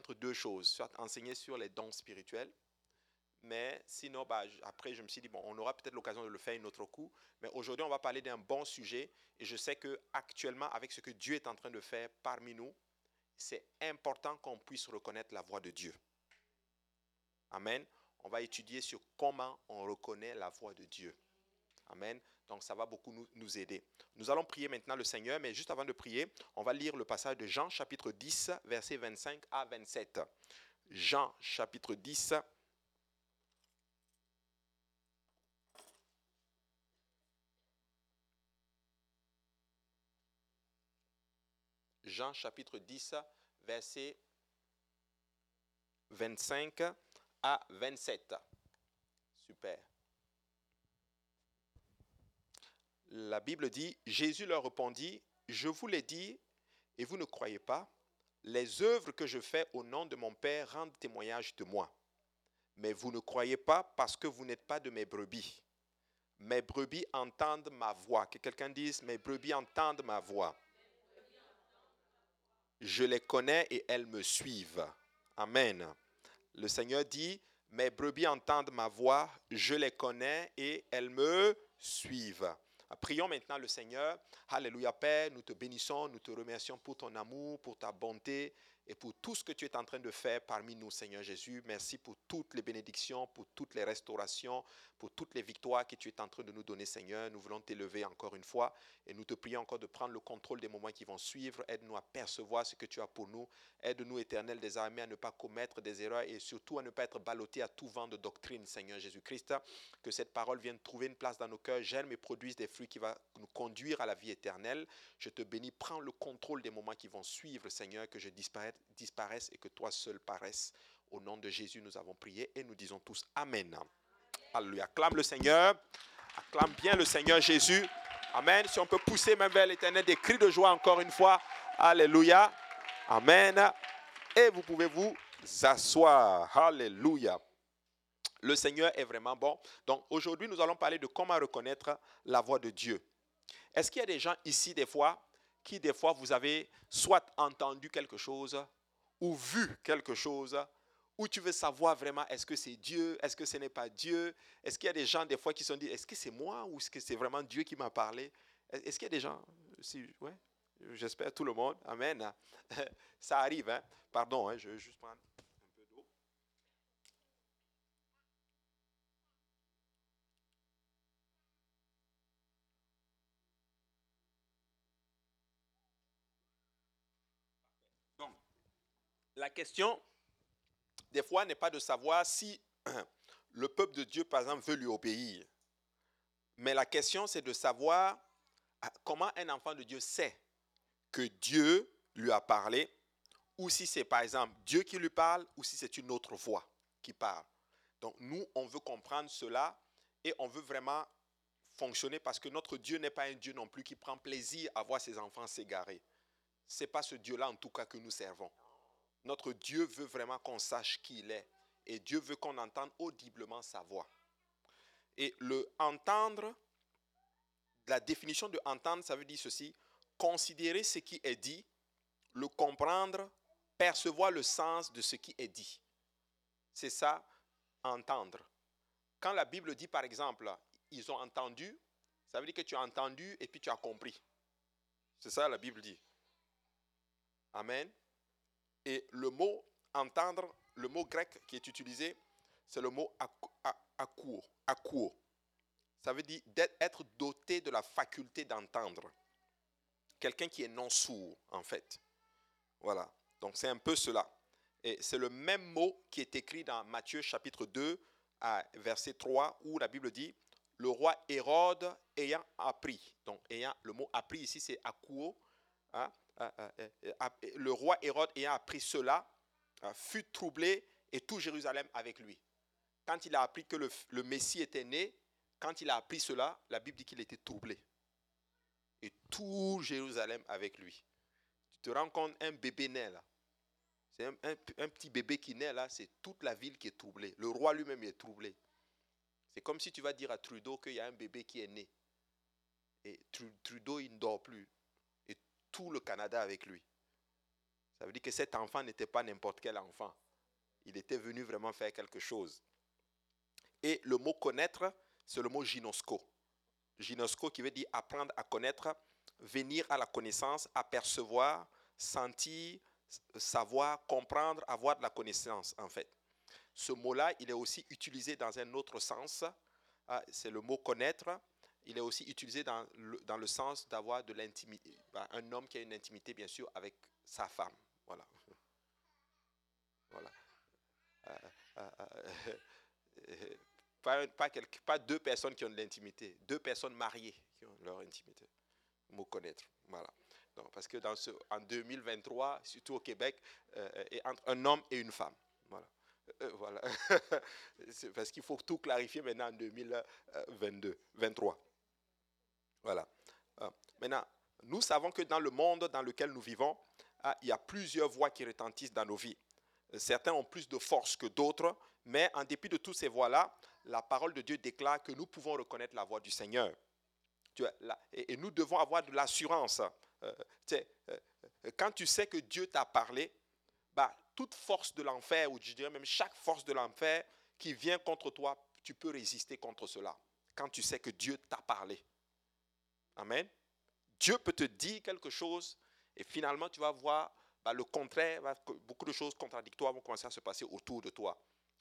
entre deux choses, soit enseigner sur les dons spirituels, mais sinon, bah, après, je me suis dit, bon, on aura peut-être l'occasion de le faire une autre coup. Mais aujourd'hui, on va parler d'un bon sujet. Et je sais que actuellement, avec ce que Dieu est en train de faire parmi nous, c'est important qu'on puisse reconnaître la voix de Dieu. Amen. On va étudier sur comment on reconnaît la voix de Dieu. Amen. Donc ça va beaucoup nous, nous, aider. Nous allons prier maintenant le Seigneur, mais juste avant de prier, on va lire le passage de Jean chapitre 10, versets 25 à 27. Jean chapitre 10. Jean chapitre 10, versets 25 à 27. Super. La Bible dit, Jésus leur répondit, je vous l'ai dit et vous ne croyez pas, les œuvres que je fais au nom de mon Père rendent témoignage de moi. Mais vous ne croyez pas parce que vous n'êtes pas de mes brebis. Mes brebis entendent ma voix. Que quelqu'un dise, mes brebis entendent ma voix. Je les connais et elles me suivent. Amen. Le Seigneur dit, mes brebis entendent ma voix, je les connais et elles me suivent. Prions maintenant le Seigneur. Alléluia Père, nous te bénissons, nous te remercions pour ton amour, pour ta bonté et pour tout ce que tu es en train de faire parmi nous, Seigneur Jésus. Merci pour toutes les bénédictions, pour toutes les restaurations, pour toutes les victoires que tu es en train de nous donner, Seigneur. Nous voulons t'élever encore une fois et nous te prions encore de prendre le contrôle des moments qui vont suivre. Aide-nous à percevoir ce que tu as pour nous. Aide-nous, éternel des armées, à ne pas commettre des erreurs et surtout à ne pas être ballotté à tout vent de doctrine, Seigneur Jésus-Christ. Que cette parole vienne trouver une place dans nos cœurs, germe et produise des fruits qui vont nous conduire à la vie éternelle. Je te bénis. Prends le contrôle des moments qui vont suivre, Seigneur, que je disparaisse et que toi seul paraisse. Au nom de Jésus, nous avons prié et nous disons tous Amen. Alléluia. Acclame le Seigneur. Acclame bien le Seigneur Jésus. Amen. Si on peut pousser même vers l'éternel des cris de joie encore une fois. Alléluia. Amen. Et vous pouvez vous asseoir. Alléluia. Le Seigneur est vraiment bon. Donc aujourd'hui, nous allons parler de comment reconnaître la voix de Dieu. Est-ce qu'il y a des gens ici, des fois, qui, des fois, vous avez soit entendu quelque chose ou vu quelque chose, où tu veux savoir vraiment est-ce que c'est Dieu, est-ce que ce n'est pas Dieu, est-ce qu'il y a des gens des fois qui se sont dit est-ce que c'est moi ou est-ce que c'est vraiment Dieu qui m'a parlé? Est-ce qu'il y a des gens, si, ouais, j'espère tout le monde, Amen. Ça arrive, hein? pardon, hein, je vais juste prendre un peu d'eau. Donc, la question, des fois, n'est pas de savoir si le peuple de Dieu, par exemple, veut lui obéir. Mais la question, c'est de savoir ah, comment un enfant de Dieu sait que Dieu lui a parlé, ou si c'est, par exemple, Dieu qui lui parle, ou si c'est une autre voix qui parle. Donc, nous, on veut comprendre cela et on veut vraiment fonctionner parce que notre Dieu n'est pas un Dieu non plus qui prend plaisir à voir ses enfants s'égarer. Ce n'est pas ce Dieu-là, en tout cas, que nous servons. Notre Dieu veut vraiment qu'on sache qui il est. Et Dieu veut qu'on entende audiblement sa voix. Et le entendre, la définition de entendre, ça veut dire ceci, considérer ce qui est dit, le comprendre, percevoir le sens de ce qui est dit. C'est ça, entendre. Quand la Bible dit, par exemple, ils ont entendu, ça veut dire que tu as entendu et puis tu as compris. C'est ça la Bible dit. Amen. Et le mot entendre, le mot grec qui est utilisé, c'est le mot akuo. Ça veut dire d'être doté de la faculté d'entendre. Quelqu'un qui est non sourd, en fait. Voilà. Donc c'est un peu cela. Et c'est le même mot qui est écrit dans Matthieu chapitre 2, à verset 3, où la Bible dit le roi Hérode ayant appris. Donc ayant, le mot appris ici, c'est akuo. Hein, le roi Hérode ayant appris cela, fut troublé et tout Jérusalem avec lui. Quand il a appris que le, Messie était né, quand il a appris cela, la Bible dit qu'il était troublé. Et tout Jérusalem avec lui. Tu te rends compte, un bébé né là. C'est un, un, petit bébé qui naît là, c'est toute la ville qui est troublée. Le roi lui-même est troublé. C'est comme si tu vas dire à Trudeau qu'il y a un bébé qui est né. Et Trudeau, il ne dort plus tout le Canada avec lui. Ça veut dire que cet enfant n'était pas n'importe quel enfant. Il était venu vraiment faire quelque chose. Et le mot connaître, c'est le mot ginosco. Ginosco qui veut dire apprendre à connaître, venir à la connaissance, apercevoir, sentir, savoir, comprendre, avoir de la connaissance en fait. Ce mot-là, il est aussi utilisé dans un autre sens. Ah, c'est le mot connaître. Il est aussi utilisé dans le, dans le sens d'avoir de l'intimité. Bah, un homme qui a une intimité, bien sûr, avec sa femme. Voilà. Voilà. Euh, euh, euh, pas, pas, deux personnes qui ont de l'intimité, deux personnes mariées qui ont leur intimité. Mot connaître. Voilà. Parce que dans ce, en 2023, surtout au Québec, et entre un homme et une femme. Voilà. voilà. parce qu'il faut tout clarifier maintenant en 2022, 23. Voilà. maintenant, nous savons que dans le monde dans lequel nous vivons, ah, il y a plusieurs voix qui retentissent dans nos vies. Certains ont plus de force que d'autres, mais en dépit de toutes ces voix-là, la parole de Dieu déclare que nous pouvons reconnaître la voix du Seigneur. Et nous devons avoir de l'assurance. Euh, euh, quand tu sais que Dieu t'a parlé, bah, toute force de l'enfer, ou je dirais même chaque force de l'enfer qui vient contre toi, tu peux résister contre cela. Quand tu sais que Dieu t'a parlé. Amen. Dieu peut te dire quelque chose et finalement tu vas voir bah, le contraire, beaucoup de choses contradictoires vont commencer à se passer autour de toi.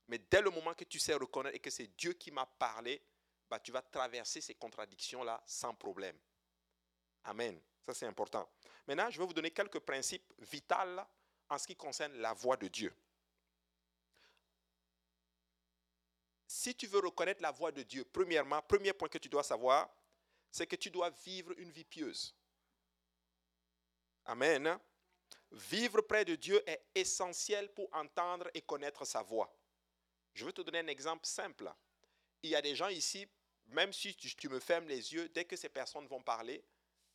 Mais dès le moment que tu sais reconnaître et que c'est Dieu qui m'a parlé, bah, tu vas traverser ces contradictions-là sans problème. Amen. Ça, c'est important. Maintenant, je vais vous donner quelques principes vitaux en ce qui concerne la voix de Dieu. Si tu veux reconnaître la voix de Dieu, premièrement, premier point que tu dois savoir, c'est que tu dois vivre une vie pieuse. Amen. Vivre près de Dieu est essentiel pour entendre et connaître sa voix. Je vais te donner un exemple simple. Il y a des gens ici, même si tu me fermes les yeux, dès que ces personnes vont parler,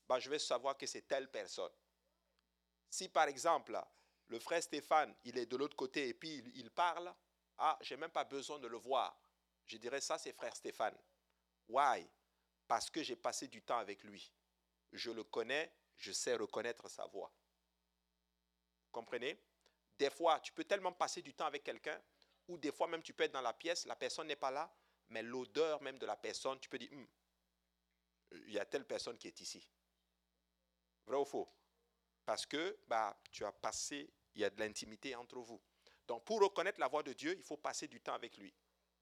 bah, je vais savoir que c'est telle personne. Si par exemple, le frère Stéphane, il est de l'autre côté et puis il, parle, ah, j'ai même pas besoin de le voir. Je dirais ça, c'est frère Stéphane. Why? Parce que j'ai passé du temps avec lui. Je le connais, je sais reconnaître sa voix. Comprenez? Des fois, tu peux tellement passer du temps avec quelqu'un, ou des fois même tu peux être dans la pièce, la personne n'est pas là, mais l'odeur même de la personne, tu peux dire, hum, il y a telle personne qui est ici. Vrai ou faux? Parce que bah, tu as passé, il y a de l'intimité entre vous. Donc pour reconnaître la voix de Dieu, il faut passer du temps avec lui,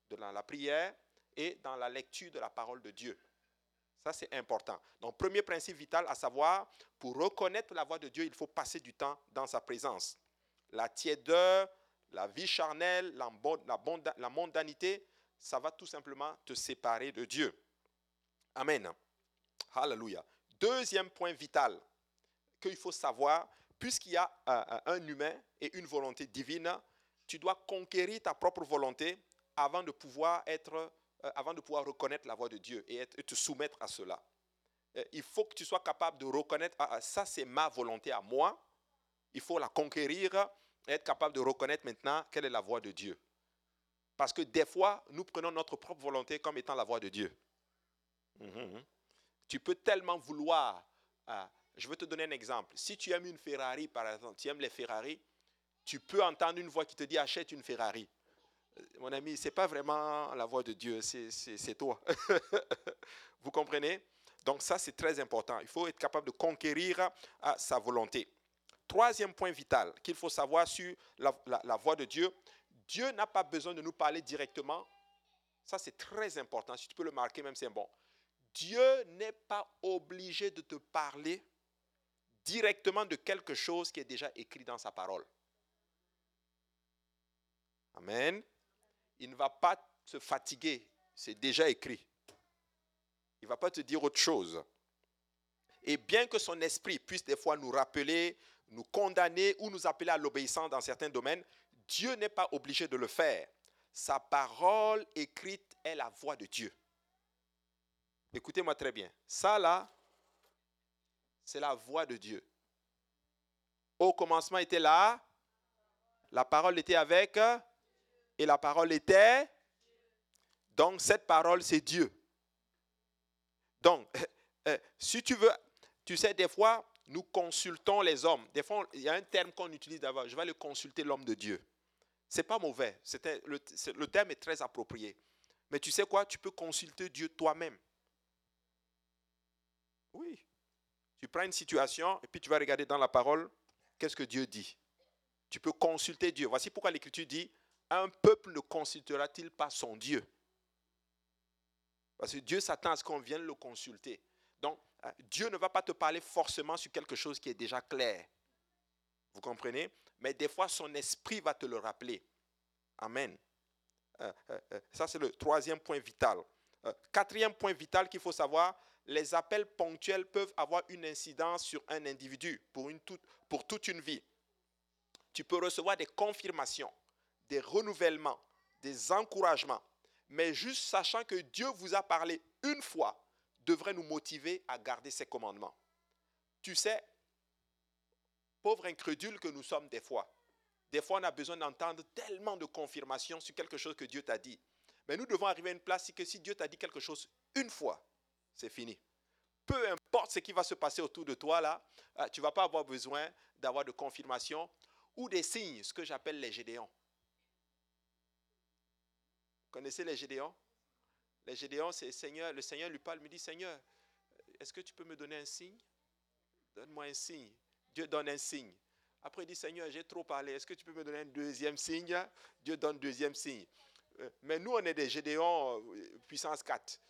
dans la prière et dans la lecture de la parole de Dieu. Ça, c'est important. Donc, premier principe vital, à savoir, pour reconnaître la voix de Dieu, il faut passer du temps dans sa présence. La tiédeur, la vie charnelle, la, mondanité, ça va tout simplement te séparer de Dieu. Amen. Alléluia. Deuxième point vital qu'il faut savoir, puisqu'il y a un humain et une volonté divine, tu dois conquérir ta propre volonté avant de pouvoir être euh, avant de pouvoir reconnaître la voix de Dieu et, te soumettre à cela. Euh, il faut que tu sois capable de reconnaître, ah, ah, ça c'est ma volonté à moi. Il faut la conquérir et être capable de reconnaître maintenant quelle est la voix de Dieu. Parce que des fois, nous prenons notre propre volonté comme étant la voix de Dieu. Mhm. Tu peux tellement vouloir. Ah, je vais te donner un exemple. Si tu aimes une Ferrari, par exemple, tu aimes les Ferrari, tu peux entendre une voix qui te dit achète une Ferrari mon ami, ce n'est pas vraiment la voix de Dieu, c'est toi. Vous comprenez? Donc ça, c'est très important. Il faut être capable de conquérir à sa volonté. Troisième point vital qu'il faut savoir sur la, la voix de Dieu, Dieu n'a pas besoin de nous parler directement. Ça, c'est très important. Si tu peux le marquer, même c'est bon. Dieu n'est pas obligé de te parler directement de quelque chose qui est déjà écrit dans sa parole. Amen il ne va pas se fatiguer. C'est déjà écrit. Il ne va pas te dire autre chose. Et bien que son esprit puisse des fois nous rappeler, nous condamner ou nous appeler à l'obéissance dans certains domaines, Dieu n'est pas obligé de le faire. Sa parole écrite est la voix de Dieu. Écoutez-moi très bien. Ça là, c'est la voix de Dieu. Au commencement était là, la parole était avec et la parole était. Donc cette parole, c'est Dieu. Donc, euh, si tu veux, tu sais, des fois, nous consultons les hommes. Des fois, il y a un terme qu'on utilise d'abord. Je vais aller consulter l'homme de Dieu. C'est pas mauvais. Le, le terme est très approprié. Mais tu sais quoi? Tu peux consulter Dieu toi-même. Oui. Tu prends une situation et puis tu vas regarder dans la parole qu'est-ce que Dieu dit? Tu peux consulter Dieu. Voici pourquoi l'Écriture dit un peuple ne consultera-t-il pas son Dieu? Parce que Dieu s'attend à ce qu'on vienne le consulter. Donc, euh, Dieu ne va pas te parler forcément sur quelque chose qui est déjà clair. Vous comprenez? Mais des fois, son esprit va te le rappeler. Amen. Euh, euh, ça, c'est le troisième point vital. quatrième point vital qu'il faut savoir, les appels ponctuels peuvent avoir une incidence sur un individu pour, toute une vie. Tu peux recevoir des confirmations, des renouvellements, des encouragements, mais juste sachant que Dieu vous a parlé une fois devrait nous motiver à garder ses commandements. Tu sais, pauvre incrédule que nous sommes des fois, des fois on a besoin d'entendre tellement de confirmations sur quelque chose que Dieu t'a dit. Mais nous devons arriver à une place que si Dieu t'a dit quelque chose une fois, c'est fini. Peu importe ce qui va se passer autour de toi là, euh, tu vas pas avoir besoin d'avoir de confirmation ou des signes, ce que j'appelle les Gédéons. Connaissez les Gédéons? Les Gédéons, c'est Seigneur, le Seigneur lui parle, me dit Seigneur, est-ce que tu peux me donner un signe? Donne-moi un signe. Dieu donne un signe. Après, il dit Seigneur, j'ai trop parlé. Est-ce que tu peux me donner un deuxième signe? Dieu donne deuxième signe. Euh, mais nous, on est des Gédéons euh, puissance 4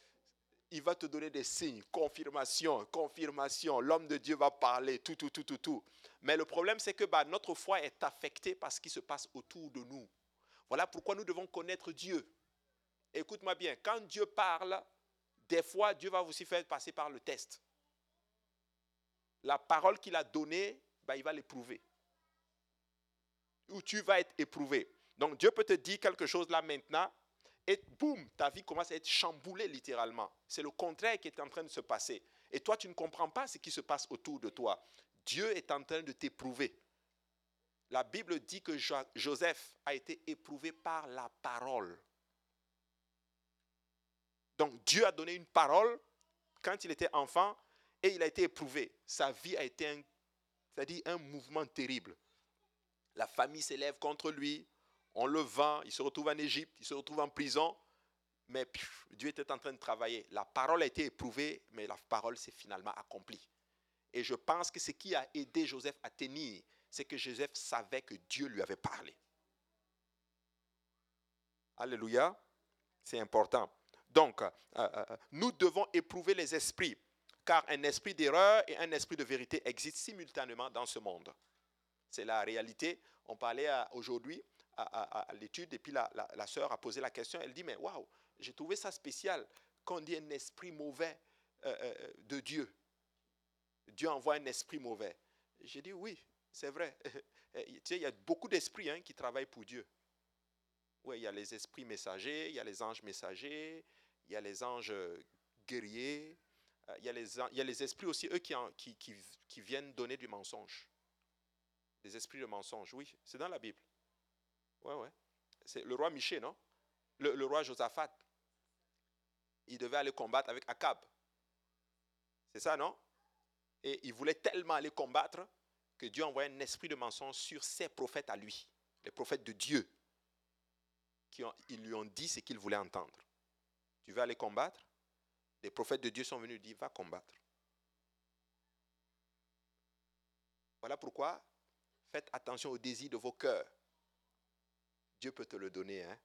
il va te donner des signes, confirmation, confirmation. L'homme de Dieu va parler, tout, tout, tout, tout, tout. Mais le problème, c'est que bah, notre foi est affectée par ce qui se passe autour de nous. Voilà pourquoi nous devons connaître Dieu. Écoute-moi bien, quand Dieu parle, des fois, Dieu va aussi faire passer par le test. La parole qu'il a donnée, bah, il va l'éprouver. Ou tu vas être éprouvé. Donc Dieu peut te dire quelque chose là maintenant, et boum, ta vie commence à être chamboulée littéralement. C'est le contraire qui est en train de se passer. Et toi, tu ne comprends pas ce qui se passe autour de toi. Dieu est en train de t'éprouver. La Bible dit que Joseph a été éprouvé par la parole. Donc Dieu a donné une parole quand il était enfant et il a été éprouvé. Sa vie a été un, un mouvement terrible. La famille s'élève contre lui, on le vend, il se retrouve en Égypte, il se retrouve en prison, mais Dieu était en train de travailler. La parole a été éprouvée, mais la parole s'est finalement accomplie. Et je pense que ce qui a aidé Joseph à tenir, c'est que Joseph savait que Dieu lui avait parlé. Alléluia, c'est important. Donc, euh, euh, euh, nous devons éprouver les esprits, car un esprit d'erreur et un esprit de vérité existent simultanément dans ce monde. C'est la réalité. On parlait aujourd'hui à, l'étude et puis la, sœur a posé la question. Elle dit, mais waouh, j'ai trouvé ça spécial qu'on dit un esprit mauvais euh, euh, de Dieu. Dieu envoie un esprit mauvais. J'ai dit, oui, c'est vrai. tu sais, il y a beaucoup d'esprits hein, qui travaillent pour Dieu. Oui, il y a les esprits messagers, il y a les anges messagers, il y a les anges guerriers, euh, il y a les, il y a les esprits aussi, eux, qui, viennent donner du mensonge. Les esprits de mensonge, oui, c'est dans la Bible. Ouais, ouais. C'est le roi Miché, non? Le, roi Josaphat. Il devait aller combattre avec Akab. C'est ça, non? Et il voulait tellement aller combattre que Dieu envoyait un esprit de mensonge sur ses prophètes à lui, les prophètes de Dieu, qui ils lui ont dit ce qu'il voulait entendre. Tu veux aller combattre Les prophètes de Dieu sont venus dire, va combattre. Voilà pourquoi faites attention aux désirs de vos cœurs. Dieu peut te le donner. Hein?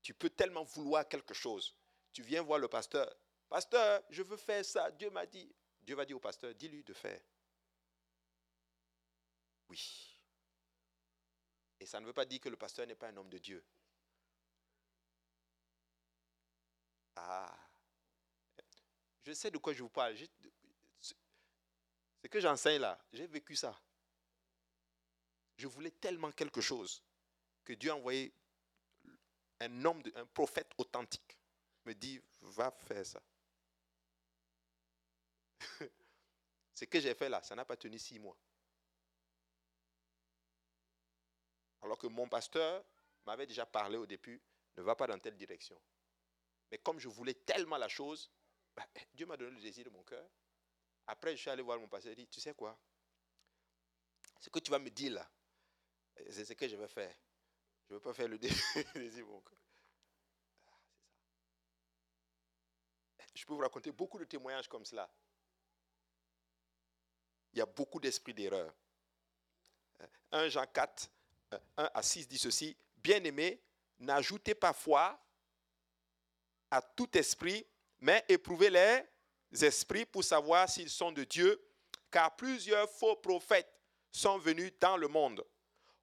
Tu peux tellement vouloir quelque chose. Tu viens voir le pasteur. Pasteur, je veux faire ça. Dieu m'a dit. Dieu va dire au pasteur, dis-lui de faire. Oui. Et ça ne veut pas dire que le pasteur n'est pas un homme de Dieu. Ah. Je sais de quoi je vous parle. Ce que j'enseigne là, j'ai vécu ça. Je voulais tellement quelque chose que Dieu a envoyé un homme, un prophète authentique, me dit, va faire ça. Ce que j'ai fait là, ça n'a pas tenu six mois. Alors que mon pasteur m'avait déjà parlé au début, ne va pas dans telle direction. Mais comme je voulais tellement la chose, bah, Dieu m'a donné le désir de mon cœur. Après, je suis allé voir mon pasteur. Il dit, tu sais quoi? Ce que tu vas me dire là, c'est ce que je vais faire. Je ne veux pas faire le désir. Je peux vous raconter beaucoup de témoignages comme cela. Il y a beaucoup d'esprit d'erreur. 1 Jean 4, 1 à 6 dit ceci. Bien-aimés, n'ajoutez pas foi à tout esprit, mais éprouvez les esprits pour savoir s'ils sont de Dieu, car plusieurs faux prophètes sont venus dans le monde.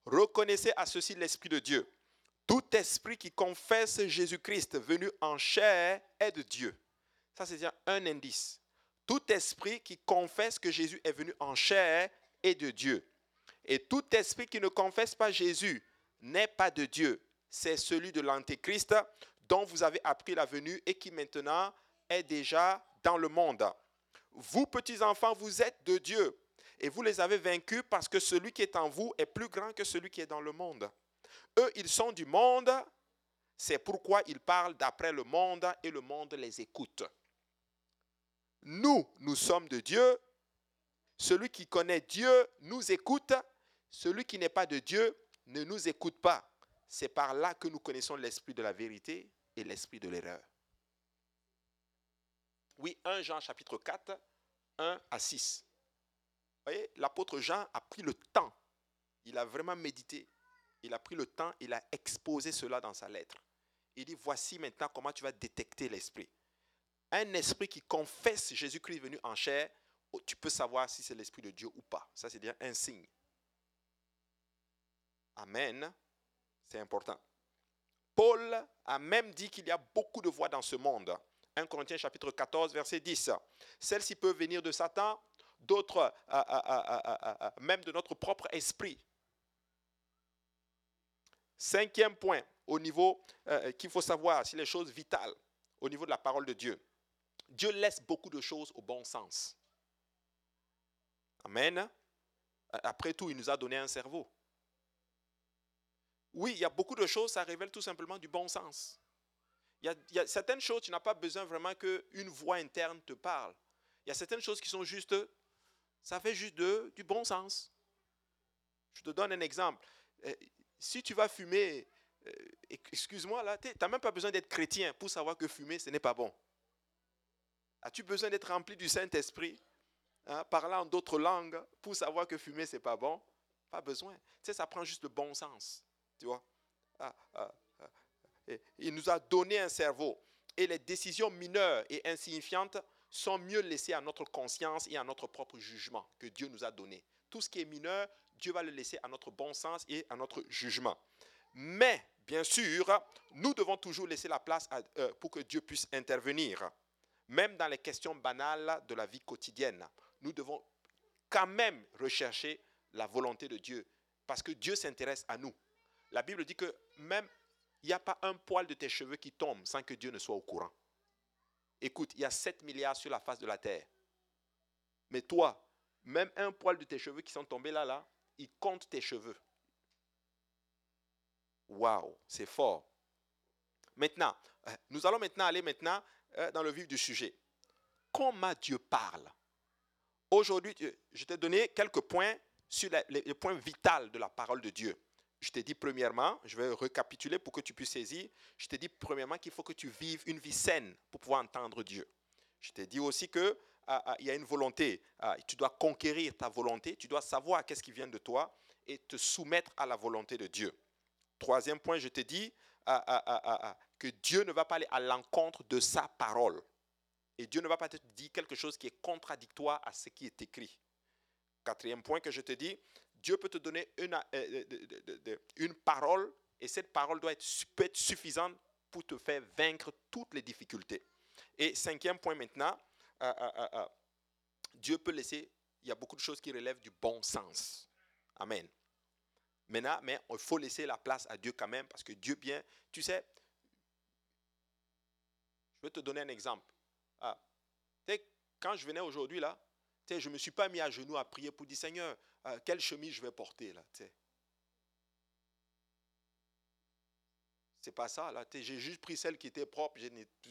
Reconnaissez à ceci l'Esprit de Dieu. Tout esprit qui confesse Jésus-Christ venu en chair est de Dieu. Ça, c'est un indice. Tout esprit qui confesse que Jésus est venu en chair est de Dieu. Et tout esprit qui ne confesse pas Jésus n'est pas de Dieu. C'est celui de l'Antéchrist dont vous avez appris la venue et qui maintenant est déjà dans le monde. Vous, petits enfants, vous êtes de Dieu et vous les avez vaincus parce que celui qui est en vous est plus grand que celui qui est dans le monde. Eux, ils sont du monde, c'est pourquoi ils parlent d'après le monde et le monde les écoute. Nous, nous sommes de Dieu. Celui qui connaît Dieu nous écoute. Celui qui n'est pas de Dieu ne nous écoute pas. C'est par là que nous connaissons l'esprit de la vérité et l'esprit de l'erreur. Oui, 1 Jean chapitre 4, 1 à 6. Vous voyez, l'apôtre Jean a pris le temps. Il a vraiment médité. Il a pris le temps, il a exposé cela dans sa lettre. Il dit, voici maintenant comment tu vas détecter l'esprit. Un esprit qui confesse Jésus-Christ venu en chair, oh, tu peux savoir si c'est l'esprit de Dieu ou pas. Ça, c'est bien un signe. Amen. C'est important. Paul a même dit qu'il y a beaucoup de voix dans ce monde. 1 Corinthiens chapitre 14, verset 10. Celles-ci peuvent venir de Satan, d'autres euh, euh, euh, même de notre propre esprit. Cinquième point, au niveau qu'il faut savoir, si les choses vitales, au niveau de la parole de Dieu. Dieu laisse beaucoup de choses au bon sens. Amen. Après tout, il nous a donné un cerveau. Oui, il y a beaucoup de choses, ça révèle tout simplement du bon sens. Il y a, certaines choses, tu n'as pas besoin vraiment qu'une voix interne te parle. Il y a certaines choses qui sont juste, ça fait juste du bon sens. Je te donne un exemple. Euh, si tu vas fumer, euh, excuse-moi là, tu n'as même pas besoin d'être chrétien pour savoir que fumer, ce n'est pas bon. As-tu besoin d'être rempli du Saint-Esprit, hein, parlant d'autres langues, pour savoir que fumer, ce n'est pas bon? Pas besoin. Tu sais, ça prend juste le bon sens. Tu vois? Ah, ah. Il nous a donné un cerveau. Et les décisions mineures et insignifiantes sont mieux laissées à notre conscience et à notre propre jugement que Dieu nous a donné. Tout ce qui est mineur, Dieu va le laisser à notre bon sens et à notre jugement. Mais, bien sûr, nous devons toujours laisser la place euh, pour que Dieu puisse intervenir. Même dans les questions banales de la vie quotidienne, nous devons quand même rechercher la volonté de Dieu parce que Dieu s'intéresse à nous. La Bible dit que même il n'y a pas un poil de tes cheveux qui tombe sans que Dieu ne soit au courant. Écoute, il y a 7 milliards sur la face de la terre. Mais toi, même un poil de tes cheveux qui sont tombés là, là, il compte tes cheveux. Waouh, c'est fort. Maintenant, euh, nous allons maintenant aller maintenant euh, dans le vif du sujet. Comment Dieu parle? Aujourd'hui, je t'ai donné quelques points sur les points vitaux de la parole de Dieu. Je t'ai dit premièrement, je vais récapituler pour que tu puisses saisir. Je t'ai dit premièrement qu'il faut que tu vives une vie saine pour pouvoir entendre Dieu. Je t'ai dit aussi que ah, ah, il y a une volonté. Ah, tu dois conquérir ta volonté. Tu dois savoir qu'est-ce qui vient de toi et te soumettre à la volonté de Dieu. Troisième point, je t'ai dit que Dieu ne va pas aller à l'encontre de sa parole. Et Dieu ne va pas te dire quelque chose qui est contradictoire à ce qui est écrit. Quatrième point que je te dis, Dieu peut te donner une, euh, euh, une parole et cette parole doit être, être suffisante pour te faire vaincre toutes les difficultés. Et cinquième point maintenant, euh, Dieu peut laisser, il y a beaucoup de choses qui relèvent du bon sens. Amen. Maintenant, mais il faut laisser la place à Dieu quand même parce que Dieu bien, tu sais, je vais te donner un exemple. Ah, quand je venais aujourd'hui là, je ne me suis pas mis à genoux à prier pour dire Seigneur, euh, quelle chemise je vais porter là. C'est pas ça là. J'ai juste pris celle qui était propre.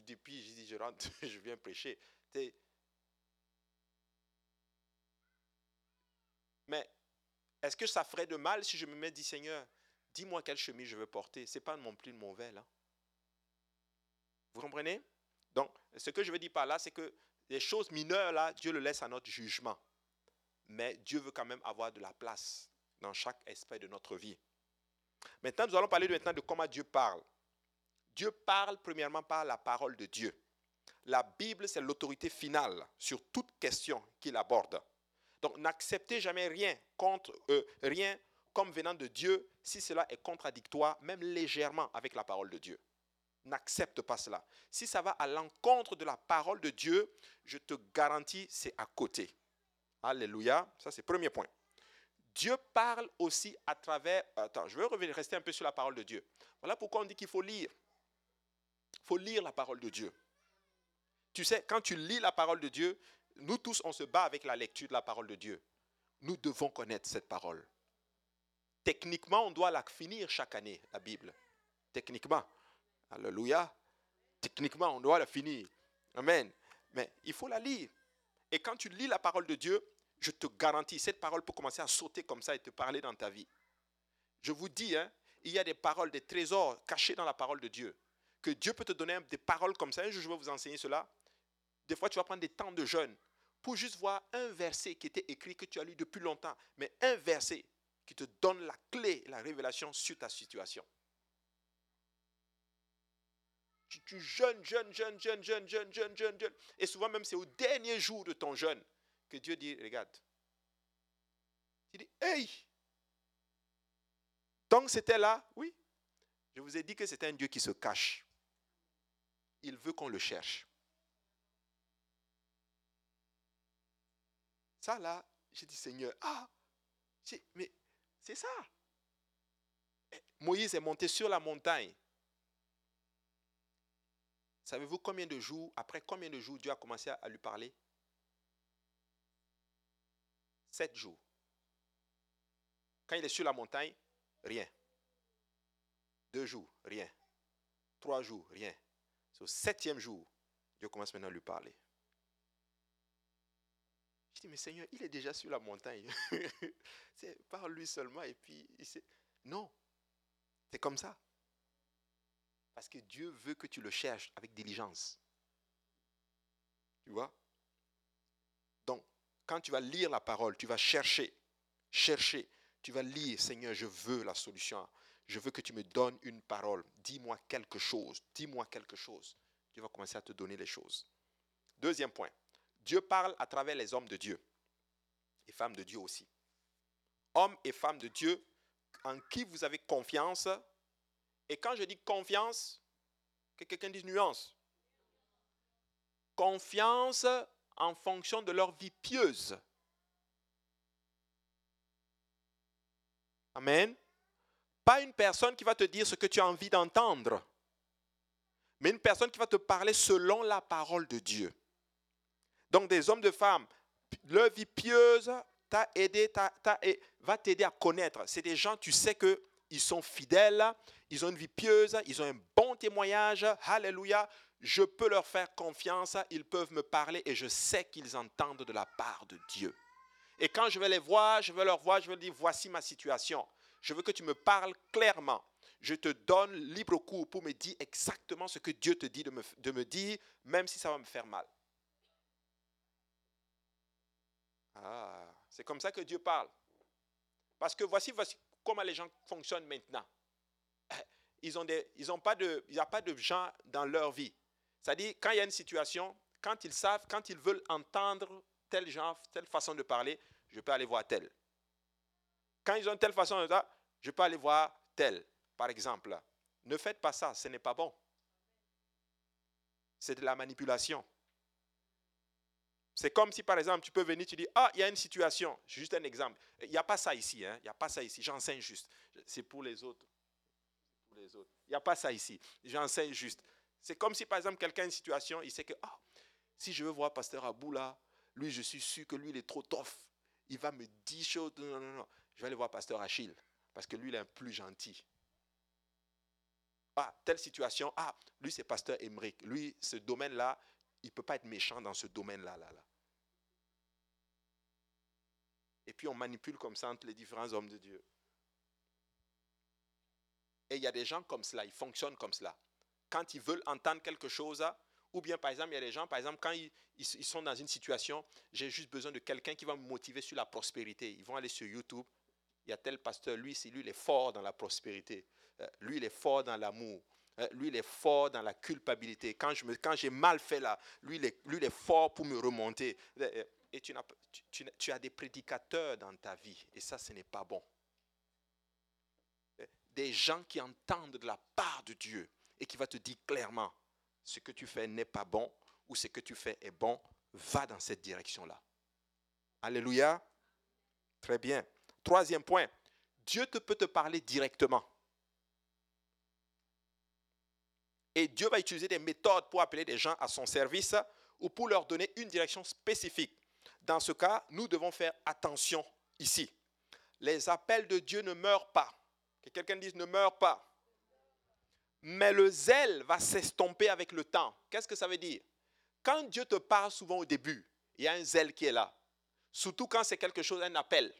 Depuis, j'ai dit je rentre, je viens prêcher. Mais est-ce que ça ferait de mal si je me mets, dit Seigneur, dis-moi quelle chemise je veux porter? Ce n'est pas non plus de mauvais, là. Vous comprenez? Donc, ce que je veux dire par là, c'est que les choses mineures, là, Dieu le laisse à notre jugement. Mais Dieu veut quand même avoir de la place dans chaque aspect de notre vie. Maintenant, nous allons parler de comment Dieu parle. Dieu parle premièrement par la parole de Dieu. La Bible, c'est l'autorité finale sur toute question qu'il aborde. Donc, n'acceptez jamais rien contre eux, rien comme venant de Dieu si cela est contradictoire, même légèrement avec la parole de Dieu. N'accepte pas cela. Si ça va à l'encontre de la parole de Dieu, je te garantis, c'est à côté. Alléluia. Ça, c'est le premier point. Dieu parle aussi à travers... Attends, je vais revenir, rester un peu sur la parole de Dieu. Voilà pourquoi on dit qu'il faut lire. Il faut lire la parole de Dieu. Tu sais, quand tu lis la parole de Dieu, nous tous, on se bat avec la lecture de la parole de Dieu. Nous devons connaître cette parole. Techniquement, on doit la finir chaque année, la Bible. Techniquement. Alléluia. Techniquement, on doit la finir. Amen. Mais il faut la lire. Et quand tu lis la parole de Dieu, je te garantis, cette parole peut commencer à sauter comme ça et te parler dans ta vie. Je vous dis, hein, il y a des paroles, des trésors cachés dans la parole de Dieu. Que Dieu peut te donner des paroles comme ça. Un jour, je vais vous enseigner cela. Des fois, tu vas prendre des temps de jeûne pour juste voir un verset qui était écrit, que tu as lu depuis longtemps, mais un verset qui te donne la clé, la révélation sur ta situation. Tu, jeûnes, jeûnes, jeûnes, jeûnes, jeûnes, jeûnes, jeûnes, jeûnes, jeûnes. Et souvent même, c'est au dernier jour de ton jeûne que Dieu dit, regarde. Il dit, hey Donc c'était là, oui. Je vous ai dit que c'était un Dieu qui se cache. Il veut qu'on le cherche. Ça là, j'ai dit Seigneur, ah, mais c'est ça. Eh, Moïse est monté sur la montagne. Savez-vous combien de jours, après combien de jours Dieu a commencé à lui parler? Sept jours. Quand il est sur la montagne, rien. Deux jours, rien. Trois jours, rien. C'est au septième jour, Dieu commence maintenant à lui parler. Je dis, mais Seigneur, il est déjà sur la montagne. c'est par lui seulement et puis il sait. Non, c'est comme ça. Parce que Dieu veut que tu le cherches avec diligence. Tu vois? Quand tu vas lire la parole, tu vas chercher, chercher, tu vas lire, Seigneur, je veux la solution. Je veux que tu me donnes une parole. Dis-moi quelque chose. Dis-moi quelque chose. Dieu va commencer à te donner les choses. Deuxième point. Dieu parle à travers les hommes de Dieu et femmes de Dieu aussi. Hommes et femmes de Dieu en qui vous avez confiance. Et quand je dis confiance, que quelqu'un dise nuance. Confiance en fonction de leur vie pieuse. Amen. Pas une personne qui va te dire ce que tu as envie d'entendre, mais une personne qui va te parler selon la parole de Dieu. Donc des hommes, de femmes, leur vie pieuse t'a aidé, va t'aider à connaître. C'est des gens, tu sais qu'ils sont fidèles, ils ont une vie pieuse, ils ont un bon témoignage. Alléluia. Je peux leur faire confiance, ils peuvent me parler et je sais qu'ils entendent de la part de Dieu. Et quand je vais les voir, je vais leur voir, je vais leur dire, voici ma situation. Je veux que tu me parles clairement. Je te donne libre cours pour me dire exactement ce que Dieu te dit de me, de me dire, même si ça va me faire mal. Ah, c'est comme ça que Dieu parle. Parce que voici, voici comment les gens fonctionnent maintenant. Ils ont des, ils ont pas de, il n'y a pas de gens dans leur vie. C'est-à-dire, quand il y a une situation, quand ils savent, quand ils veulent entendre tel genre, telle façon de parler, je peux aller voir tel. Quand ils ont telle façon de parler, je peux aller voir tel. Par exemple, ne faites pas ça, ce n'est pas bon. C'est de la manipulation. C'est comme si, par exemple, tu peux venir, tu dis, ah, il y a une situation, juste un exemple. Il n'y a pas ça ici, hein? il n'y a pas ça ici, j'enseigne juste. C'est pour les autres. Pour les autres. Il n'y a pas ça ici, j'enseigne juste. C'est comme si, par exemple, quelqu'un a une situation, il sait que, ah, si je veux voir Pasteur Abou là, lui, je suis sûr que lui, il est trop tough. Il va me dire choses. Non, non, non. Je vais aller voir Pasteur Achille, parce que lui, il est un plus gentil. Ah, telle situation, ah, lui, c'est Pasteur Emmerich. Lui, ce domaine-là, il ne peut pas être méchant dans ce domaine-là. Là, là. Et puis on manipule comme ça entre les différents hommes de Dieu. Et il y a des gens comme cela, ils fonctionnent comme cela. Quand ils veulent entendre quelque chose, ou bien par exemple, il y a des gens, par exemple, quand ils, sont dans une situation, j'ai juste besoin de quelqu'un qui va me motiver sur la prospérité. Ils vont aller sur YouTube, il y a tel pasteur, lui, lui, il est fort dans la prospérité. Euh, lui, il est fort dans l'amour. Euh, lui, il est fort dans la culpabilité. Quand, je me, quand j'ai mal fait là, lui il, est, lui, il est fort pour me remonter. Euh, et tu as des prédicateurs dans ta vie. Et ça, ce n'est pas bon. Des gens qui entendent de la part de Dieu et qui va te dire clairement, ce que tu fais n'est pas bon ou ce que tu fais est bon, va dans cette direction-là. Alléluia. Très bien. Troisième point, Dieu te peut te parler directement. Et Dieu va utiliser des méthodes pour appeler des gens à son service ou pour leur donner une direction spécifique. Dans ce cas, nous devons faire attention ici. Les appels de Dieu ne meurent pas. Que quelqu'un dise ne meurent pas. Mais le zèle va s'estomper avec le temps. Qu'est-ce que ça veut dire? Quand Dieu te parle souvent au début, il y a un zèle qui est là. Surtout quand c'est quelque chose, un appel.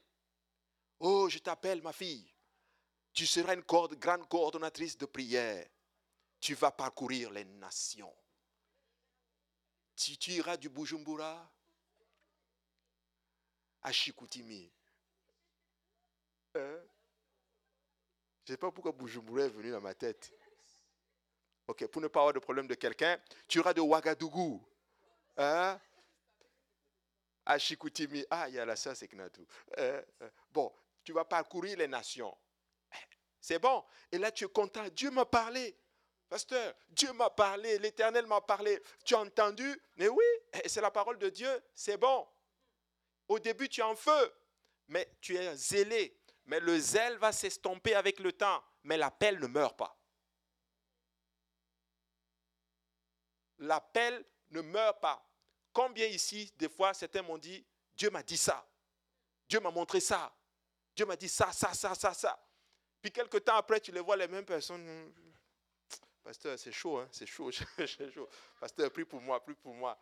Oh, je t'appelle ma fille. Tu seras une grande coordonnatrice de prière. Tu vas parcourir les nations. Tu, iras du Bujumbura à Chicoutimi. Hein? Je ne sais pas pourquoi Bujumbura est venu dans ma tête. Ok, pour ne pas avoir de problème de quelqu'un, tu iras de Ouagadougou. Hein? À Chicoutimi. Ah, il y a la ça, c'est Knatou. Euh, euh, bon, tu vas parcourir les nations. C'est bon. Et là, tu es content. Dieu m'a parlé. Pasteur, Dieu m'a parlé, l'Éternel m'a parlé. Tu as entendu? Mais oui, c'est la parole de Dieu, c'est bon. Au début, tu es en feu, mais tu es zélé. Mais le zèle va s'estomper avec le temps, mais l'appel ne meurt pas. L'appel ne meurt pas. Combien ici, des fois, certains m'ont dit, Dieu m'a dit ça, Dieu m'a montré ça, Dieu m'a dit ça, ça, ça, ça, ça. Puis quelques temps après, tu les vois les mêmes personnes. Pasteur, c'est chaud, hein? c'est chaud. Pasteur, prie pour moi, prie pour moi.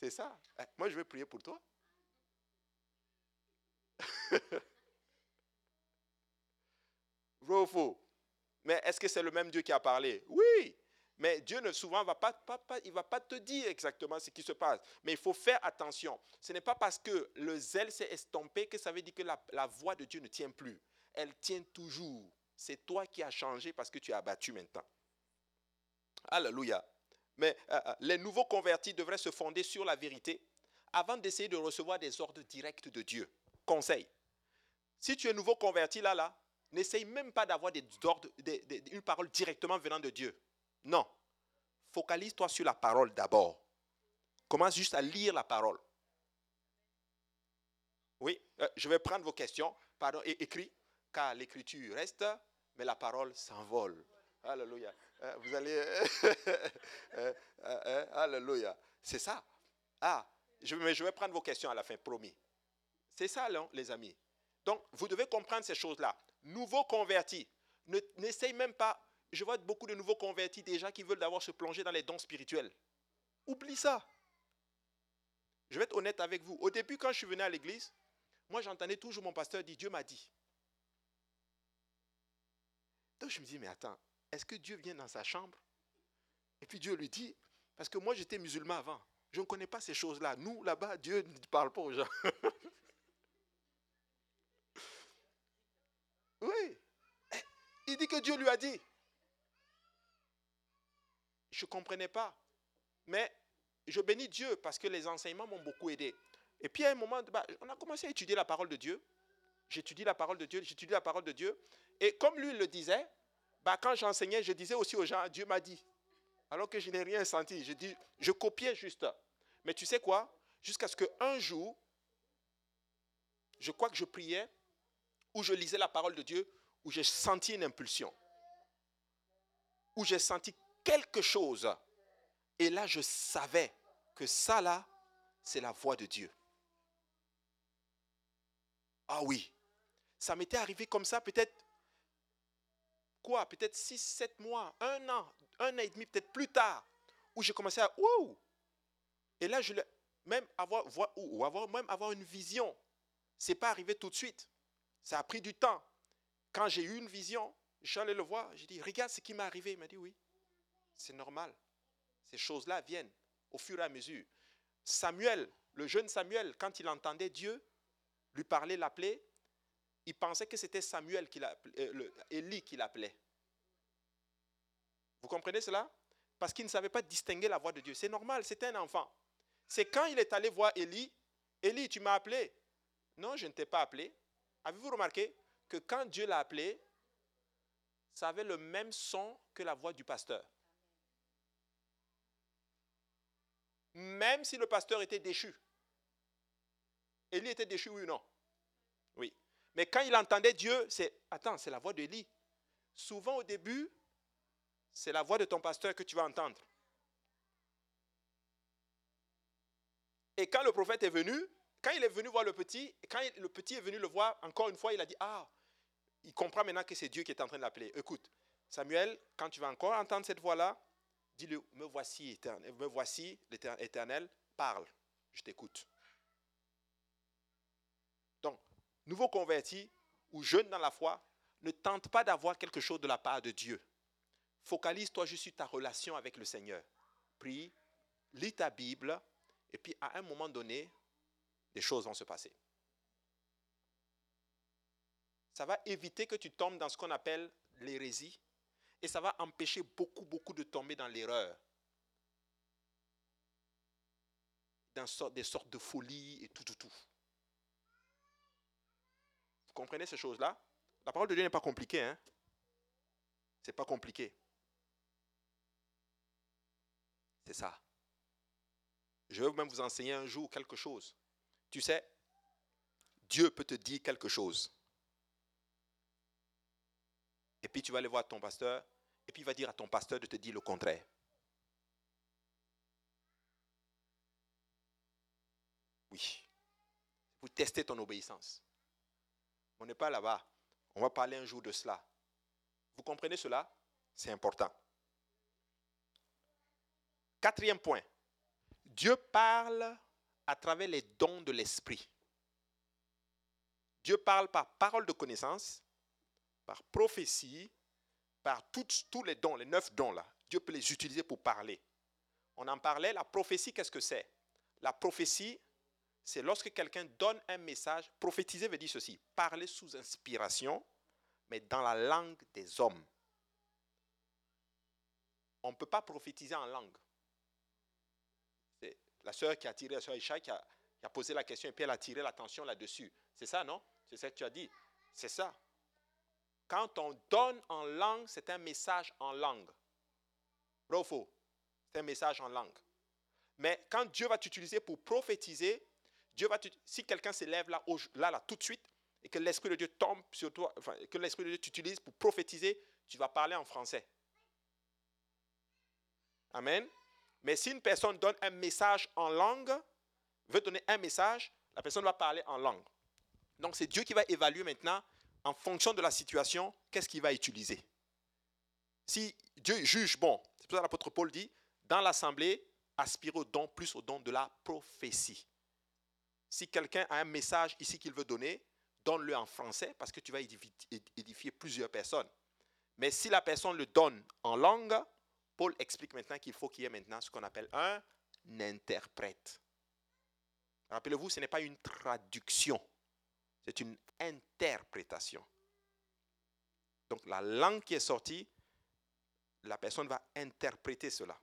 C'est ça. Moi, je vais prier pour toi. Vrai? Mais est-ce que c'est le même Dieu qui a parlé? Oui. Mais Dieu ne souvent va pas, il va pas te dire exactement ce qui se passe. Mais il faut faire attention. Ce n'est pas parce que le zèle s'est estompé que ça veut dire que la, la voix de Dieu ne tient plus. Elle tient toujours. C'est toi qui as changé parce que tu as abattu maintenant. Alléluia. Mais euh, euh, les nouveaux convertis devraient se fonder sur la vérité avant d'essayer de recevoir des ordres directs de Dieu. Conseil. Si tu es nouveau converti là, là, n'essaye même pas d'avoir des ordres, une parole directement venant de Dieu. Non. Focalise-toi sur la parole d'abord. Commence juste à lire la parole. Oui, euh, je vais prendre vos questions. Pardon, écrit, car l'écriture reste, mais la parole s'envole. Alléluia. Euh, vous allez. Euh, alléluia. C'est ça. Ah, je, mais je vais prendre vos questions à la fin, promis. C'est ça, les amis. Donc, vous devez comprendre ces choses-là. Nouveau converti. N'essaye même pas je vois beaucoup de nouveaux convertis déjà qui veulent d'abord se plonger dans les dons spirituels. Oublie ça. Je vais être honnête avec vous. Au début, quand je suis venu à l'église, moi j'entendais toujours mon pasteur dire Dieu m'a dit. Donc je me dis, mais attends, est-ce que Dieu vient dans sa chambre? Et puis Dieu lui dit, parce que moi j'étais musulman avant, je ne connais pas ces choses-là. Nous, là-bas, Dieu ne parle pas aux gens. oui. Il dit que Dieu lui a dit. Je ne comprenais pas. Mais je bénis Dieu parce que les enseignements m'ont beaucoup aidé. Et puis à un moment, bah, on a commencé à étudier la parole de Dieu. J'étudie la parole de Dieu, j'étudie la parole de Dieu. Et comme lui le disait, bah, quand j'enseignais, je disais aussi aux gens, Dieu m'a dit. Alors que je n'ai rien senti. Je, dis, je copiais juste. Mais tu sais quoi? Jusqu'à ce qu'un jour, je crois que je priais, ou je lisais la parole de Dieu, où j'ai senti une impulsion. Où j'ai senti quelque chose. Et là, je savais que ça, là, c'est la voix de Dieu. Ah oui, ça m'était arrivé comme ça peut-être, quoi, peut-être 6, 7 mois, un an, un an et demi, peut-être plus tard, où j'ai commencé à! Et là, je même avoir, ou avoir, même avoir une vision C'est pas arrivé tout de suite. Ça a pris du temps. Quand j'ai eu une vision, allé le voir. J'ai dit, regarde ce qui m'est arrivé. Il m'a dit, oui, c'est normal. Ces choses-là viennent au fur et à mesure. Samuel, le jeune Samuel, quand il entendait Dieu lui parler, l'appeler, il pensait que c'était Samuel qui l'appelait, euh, Élie qui l'appelait. Vous comprenez cela? Parce qu'il ne savait pas distinguer la voix de Dieu. C'est normal, c'était un enfant. C'est quand il est allé voir Élie, Élie, tu m'as appelé. Non, je ne t'ai pas appelé. Avez-vous remarqué que quand Dieu l'a appelé, ça avait le même son que la voix du pasteur? Même si le pasteur était déchu. Élie était déchu, oui ou non? Oui. Mais quand il entendait Dieu, c'est, attends, c'est la voix d'Élie. Souvent au début, c'est la voix de ton pasteur que tu vas entendre. Et quand le prophète est venu, quand il est venu voir le petit, quand le petit est venu le voir, encore une fois, il a dit, ah, il comprend maintenant que c'est Dieu qui est en train de l'appeler. Écoute, Samuel, quand tu vas encore entendre cette voix-là, dis-le, me voici, éternel, me voici, l'éternel, parle, je t'écoute. Donc, nouveau converti ou jeune dans la foi, ne tente pas d'avoir quelque chose de la part de Dieu. Focalise-toi juste sur ta relation avec le Seigneur. Prie, lis ta Bible, et puis à un moment donné, des choses vont se passer. Ça va éviter que tu tombes dans ce qu'on appelle l'hérésie, et ça va empêcher beaucoup, beaucoup de tomber dans l'erreur. Dans des sortes de folie et tout, tout, tout. Vous comprenez ces choses-là? La parole de Dieu n'est pas compliquée. Hein? Ce n'est pas compliqué. C'est ça. Je vais même vous enseigner un jour quelque chose. Tu sais, Dieu peut te dire quelque chose. Et puis tu vas aller voir ton pasteur, et puis il va dire à ton pasteur de te dire le contraire. Oui. Vous testez ton obéissance. On n'est pas là-bas. On va parler un jour de cela. Vous comprenez cela? C'est important. Quatrième point. Dieu parle à travers les dons de l'esprit. Dieu parle par parole de connaissance, par prophétie, par tous les dons, les neuf dons là. Dieu peut les utiliser pour parler. On en parlait, la prophétie, qu'est-ce que c'est? La prophétie, c'est lorsque quelqu'un donne un message. Prophétiser veut dire ceci, parler sous inspiration, mais dans la langue des hommes. On ne peut pas prophétiser en langue. C'est la sœur qui a tiré, la sœur Isha, qui a, qui a posé la question et puis elle a tiré l'attention là-dessus. C'est ça, non? C'est ça que tu as dit? C'est ça. Quand on donne en langue, c'est un message en langue. Vrai C'est un message en langue. Mais quand Dieu va t'utiliser pour prophétiser, Dieu va si quelqu'un s'élève là, là, là, tout de suite, et que l'Esprit de Dieu tombe sur toi, que l'Esprit de Dieu t'utilise pour prophétiser, tu vas parler en français. Amen. Mais si une personne donne un message en langue, veut donner un message, la personne va parler en langue. Donc c'est Dieu qui va évaluer maintenant en fonction de la situation, qu'est-ce qu'il va utiliser? Si Dieu juge, bon, c'est pour ça que l'apôtre Paul dit, dans l'assemblée, aspire au don, plus au don de la prophétie. Si quelqu'un a un message ici qu'il veut donner, donne-le en français parce que tu vas édifier, plusieurs personnes. Mais si la personne le donne en langue, Paul explique maintenant qu'il faut qu'il y ait maintenant ce qu'on appelle un interprète. Rappelez-vous, ce n'est pas une traduction. C'est une interprétation. Donc la langue qui est sortie, la personne va interpréter cela.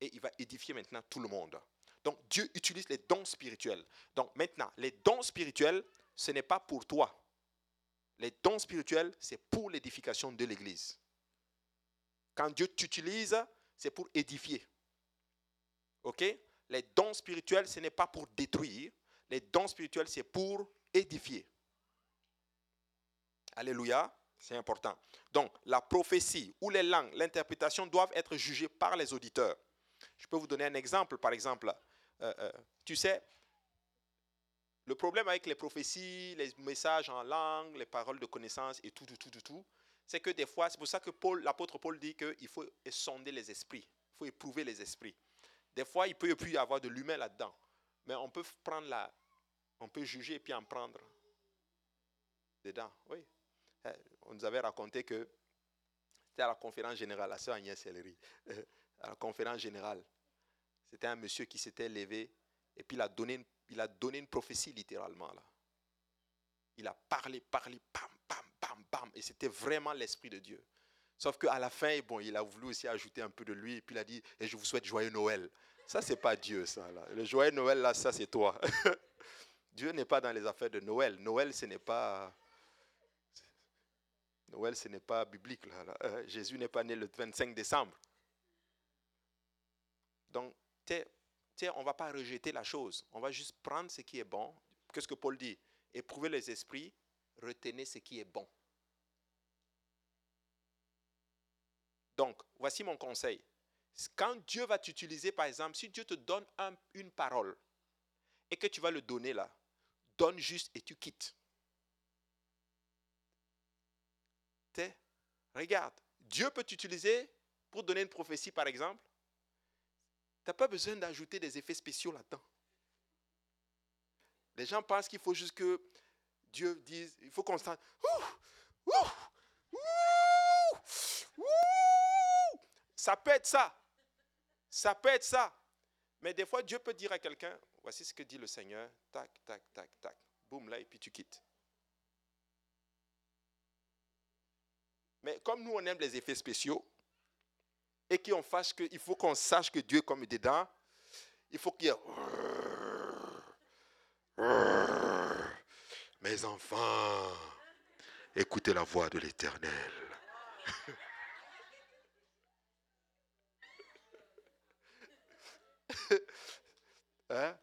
Et il va édifier maintenant tout le monde. Donc Dieu utilise les dons spirituels. Donc maintenant, les dons spirituels, ce n'est pas pour toi. Les dons spirituels, c'est pour l'édification de l'Église. Quand Dieu t'utilise, c'est pour édifier. OK? Les dons spirituels, ce n'est pas pour détruire. Les dons spirituels, c'est pour édifier. Alléluia, c'est important. Donc, la prophétie ou les langues, l'interprétation doivent être jugées par les auditeurs. Je peux vous donner un exemple, par exemple. Euh, euh, tu sais, le problème avec les prophéties, les messages en langue, les paroles de connaissance et tout, tout, tout, tout, c'est que des fois, c'est pour ça que l'apôtre Paul dit qu'il faut sonder les esprits, il faut éprouver les esprits. Des fois, il peut y avoir de l'humain là-dedans, mais on peut prendre la, On peut juger et puis en prendre dedans. Oui. Eh, on nous avait raconté que c'était à la conférence générale, la sœur Agnès Sellery, à la conférence générale. C'était un monsieur qui s'était levé et puis il a donné une, il a donné une prophétie littéralement là. Il a parlé, parlé, bam, bam, bam, bam. Et c'était vraiment l'Esprit de Dieu. Sauf qu'à la fin, bon, il a voulu aussi ajouter un peu de lui. Et puis il a dit, et je vous souhaite joyeux Noël. Ça, c'est pas Dieu, ça. Le joyeux Noël, là, ça, c'est toi. Dieu n'est pas dans les affaires de Noël. Noël, ce n'est pas... Noël, ce n'est pas biblique. Euh, Jésus n'est pas né le 25 décembre. Donc, on ne va pas rejeter la chose. On va juste prendre ce qui est bon. Qu'est-ce que Paul dit? Éprouvez les esprits, retenez ce qui est bon. Donc, voici mon conseil. Quand Dieu va t'utiliser, par exemple, si Dieu te donne une parole et que tu vas le donner là, donne juste et tu quittes. regarde, Dieu peut t'utiliser pour donner une prophétie, par exemple. Tu n'as pas besoin d'ajouter des effets spéciaux là-dedans. Les gens pensent qu'il faut juste que Dieu dise, il faut qu'on s'en... Ça peut être ça. Ça peut être ça. Mais des fois, Dieu peut dire à quelqu'un, voici ce que dit le Seigneur, tac, tac, tac, tac, boum, là, et puis tu quittes. Mais comme nous, on aime les effets spéciaux, et qu'on fasse que, il faut qu'on sache que Dieu est comme dedans, il faut qu'il y ait... Mes enfants, écoutez la voix de l'Éternel. Hein?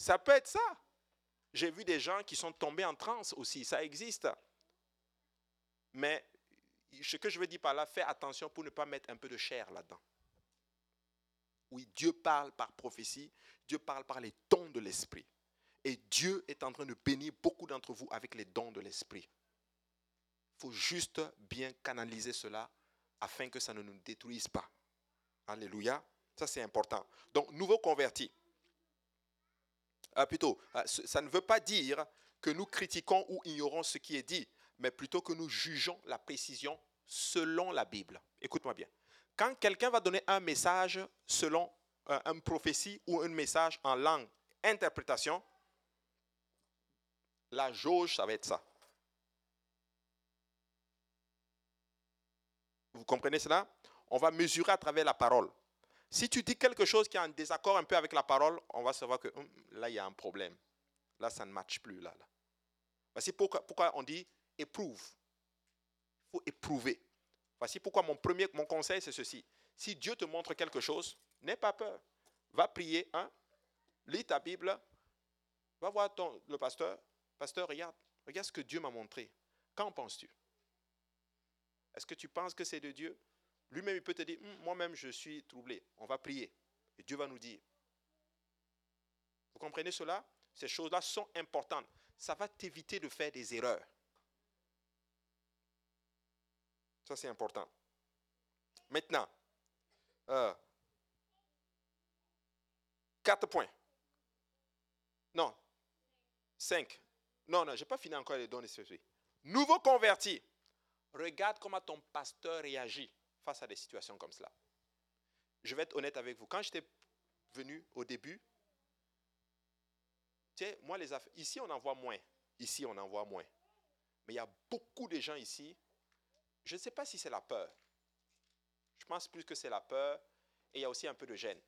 Ça peut être ça. J'ai vu des gens qui sont tombés en transe aussi, ça existe. Mais ce que je veux dire par là, fais attention pour ne pas mettre un peu de chair là-dedans. Oui, Dieu parle par prophétie, Dieu parle par les dons de l'esprit. Et Dieu est en train de bénir beaucoup d'entre vous avec les dons de l'esprit. Il faut juste bien canaliser cela afin que ça ne nous détruise pas. Alléluia. Ça, c'est important. Donc, nouveau converti. Ah, plutôt, ah, ça ne veut pas dire que nous critiquons ou ignorons ce qui est dit, mais plutôt que nous jugeons la précision selon la Bible. Écoute-moi bien. Quand quelqu'un va donner un message selon euh, une prophétie ou un message en langue, interprétation, la jauge, ça va être ça. Vous comprenez cela? On va mesurer à travers la parole. Si tu dis quelque chose qui est en désaccord un peu avec la parole, on va savoir que hum, là, il y a un problème. Là, ça ne matche plus. Là. Voici pourquoi, on dit éprouve. Il faut éprouver. Voici pourquoi mon premier mon conseil, c'est ceci. Si Dieu te montre quelque chose, n'aie pas peur. Va prier, hein? lis ta Bible, va voir le pasteur. Pasteur, regarde, regarde ce que Dieu m'a montré. Qu'en penses-tu? Est-ce que tu penses que c'est de Dieu? Lui-même, il peut te dire, hum, moi-même, je suis troublé. On va prier. Et Dieu va nous dire. Vous comprenez cela? Ces choses-là sont importantes. Ça va t'éviter de faire des erreurs. Ça, c'est important. Maintenant, euh, quatre points. Non, cinq. Non, non, je n'ai pas fini encore les dons de Nouveau converti. Regarde comment ton pasteur réagit face à des situations comme cela. Je vais être honnête avec vous. Quand j'étais venu au début, moi, les affaires, ici, on en voit moins. Ici, on en voit moins. Mais il y a beaucoup de gens ici. Je ne sais pas si c'est la peur. Je pense plus que c'est la peur. Et il y a aussi un peu de gêne.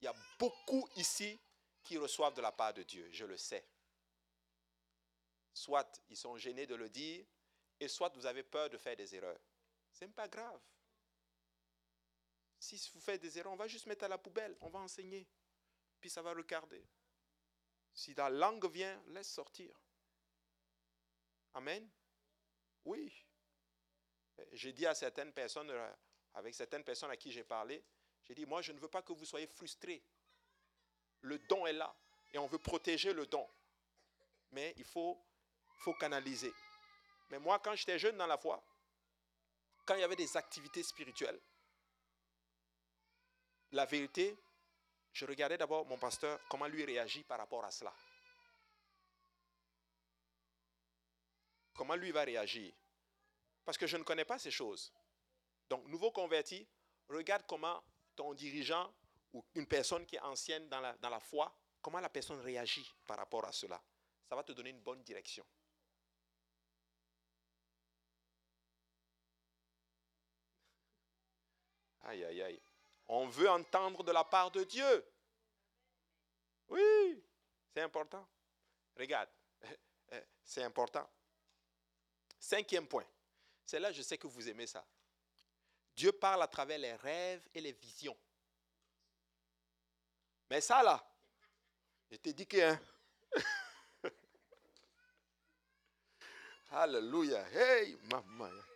Il y a beaucoup ici qui reçoivent de la part de Dieu. Je le sais. Soit ils sont gênés de le dire, et soit vous avez peur de faire des erreurs. Ce n'est pas grave. Si vous faites des erreurs, on va juste mettre à la poubelle, on va enseigner. Puis ça va regarder. Si la langue vient, laisse sortir. Amen? Oui. J'ai dit à certaines personnes, euh, avec certaines personnes à qui j'ai parlé, j'ai dit, moi je ne veux pas que vous soyez frustrés. Le don est là et on veut protéger le don. Mais il faut, faut canaliser. Mais moi, quand j'étais jeune dans la foi, quand il y avait des activités spirituelles, la vérité, je regardais d'abord mon pasteur, comment lui réagit par rapport à cela. comment lui va réagir. Parce que je ne connais pas ces choses. Donc, nouveau converti, regarde comment ton dirigeant ou une personne qui est ancienne dans la, foi, comment la personne réagit par rapport à cela. Ça va te donner une bonne direction. Aïe, aïe, aïe. On veut entendre de la part de Dieu. Oui, c'est important. Regarde, c'est important. Cinquième point. C'est là, je sais que vous aimez ça. Dieu parle à travers les rêves et les visions. Mais ça, là, je t'ai dit que... Hein? Alléluia. Hey, maman.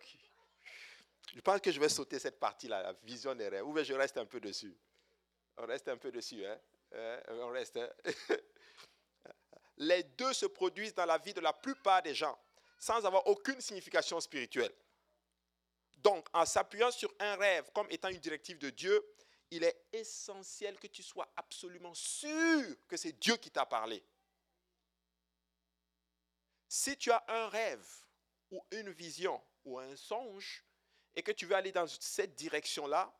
Je pense que je vais sauter cette partie-là, la vision des rêves. Ou je reste un peu dessus. On reste un peu dessus. Hein? hein on reste. Hein? Les deux se produisent dans la vie de la plupart des gens sans avoir aucune signification spirituelle. Donc, en s'appuyant sur un rêve comme étant une directive de Dieu, il est essentiel que tu sois absolument sûr que c'est Dieu qui t'a parlé. Si tu as un rêve ou une vision ou un songe et que tu veux aller dans cette direction-là,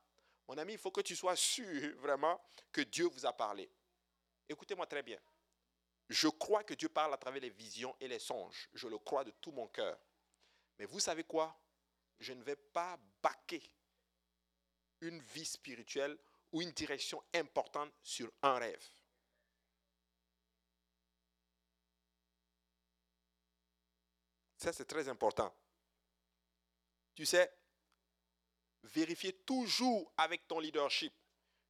mon ami, il faut que tu sois sûr vraiment que Dieu vous a parlé. Écoutez-moi très bien. Je crois que Dieu parle à travers les visions et les songes. Je le crois de tout mon cœur. Mais vous savez quoi? Je ne vais pas baquer une vie spirituelle ou une direction importante sur un rêve. Ça, c'est très important. Tu sais, vérifier toujours avec ton leadership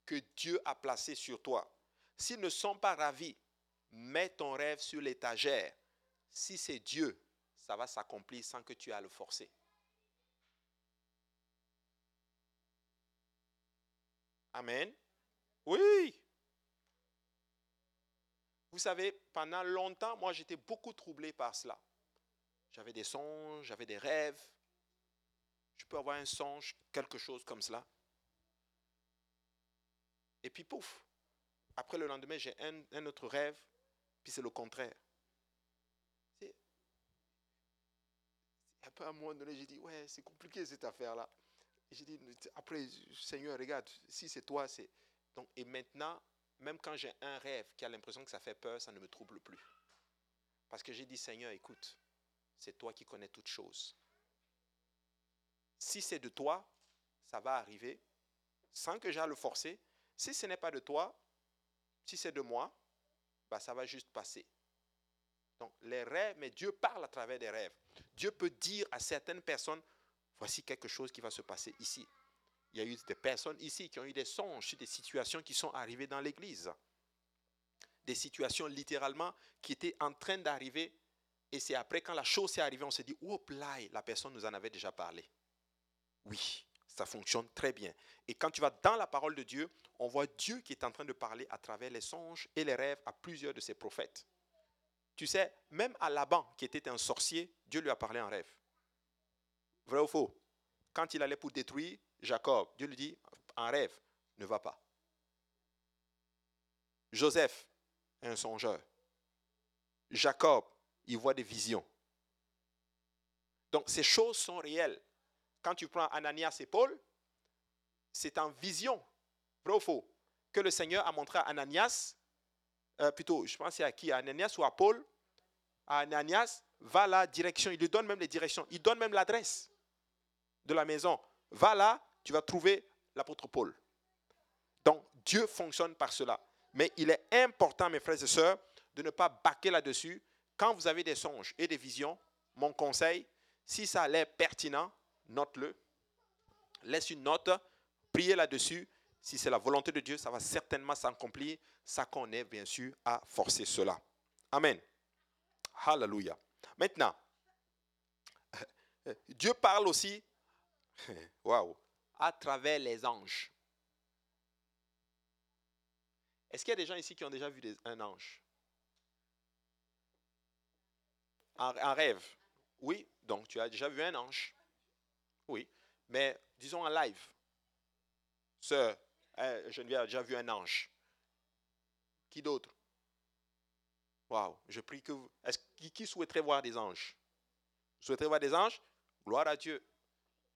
que Dieu a placé sur toi. S'ils ne sont pas ravis, mets ton rêve sur l'étagère. Si c'est Dieu, ça va s'accomplir sans que tu aies le forcer. Amen. Oui. Vous savez, pendant longtemps, moi, j'étais beaucoup troublé par cela. J'avais des songes, j'avais des rêves. Je peux avoir un songe, quelque chose comme cela. Et puis, pouf, après le lendemain, j'ai un, autre rêve, puis c'est le contraire. Peu à un moment donné, j'ai dit, ouais, c'est compliqué cette affaire-là. J'ai dit, après, Seigneur, regarde, si c'est toi, c'est... Donc, et maintenant, même quand j'ai un rêve qui a l'impression que ça fait peur, ça ne me trouble plus. Parce que j'ai dit, Seigneur, écoute, c'est toi qui connais toutes choses. Si c'est de toi, ça va arriver sans que j'aille le forcer. Si ce n'est pas de toi, si c'est de moi, bah, ça va juste passer. Donc les rêves, mais Dieu parle à travers des rêves. Dieu peut dire à certaines personnes, voici quelque chose qui va se passer ici. Il y a eu des personnes ici qui ont eu des songes des situations qui sont arrivées dans l'Église. Des situations littéralement qui étaient en train d'arriver. Et c'est après, quand la chose s'est arrivée, on s'est dit, oups là, la personne nous en avait déjà parlé. Oui, ça fonctionne très bien. Et quand tu vas dans la parole de Dieu, on voit Dieu qui est en train de parler à travers les songes et les rêves à plusieurs de ses prophètes. Tu sais, même à Laban, qui était un sorcier, Dieu lui a parlé en rêve. Vrai ou faux? Quand il allait pour détruire Jacob, Dieu lui dit en rêve, ne va pas. Joseph un songeur. Jacob, il voit des visions. Donc ces choses sont réelles. Quand tu prends Ananias et Paul, c'est en vision, vrai que le Seigneur a montré à Ananias, euh, plutôt, je pense à qui, à Ananias ou à Paul, Ananias, va la direction, il lui donne même les directions, il donne même l'adresse de la maison. Va là, tu vas trouver l'apôtre Paul. Donc Dieu fonctionne par cela. Mais il est important, mes frères et sœurs, de ne pas baquer là-dessus. Quand vous avez des songes et des visions, mon conseil, si ça a l'air pertinent, note-le. Laisse une note, priez là-dessus. Si c'est la volonté de Dieu, ça va certainement s'accomplir. Ça qu'on est bien sûr à forcer cela. Amen. Hallelujah. Maintenant, Dieu parle aussi Waouh! À travers les anges. Est-ce qu'il y a des gens ici qui ont déjà vu un ange? En, rêve. Oui, donc tu as déjà vu un ange. Oui, mais disons en live. Sœur, hein, Geneviève déjà vu un ange. Qui d'autre? Waouh, je prie que vous. Est-ce qui souhaiterait voir des anges? Vous souhaitez voir des anges? Gloire à Dieu.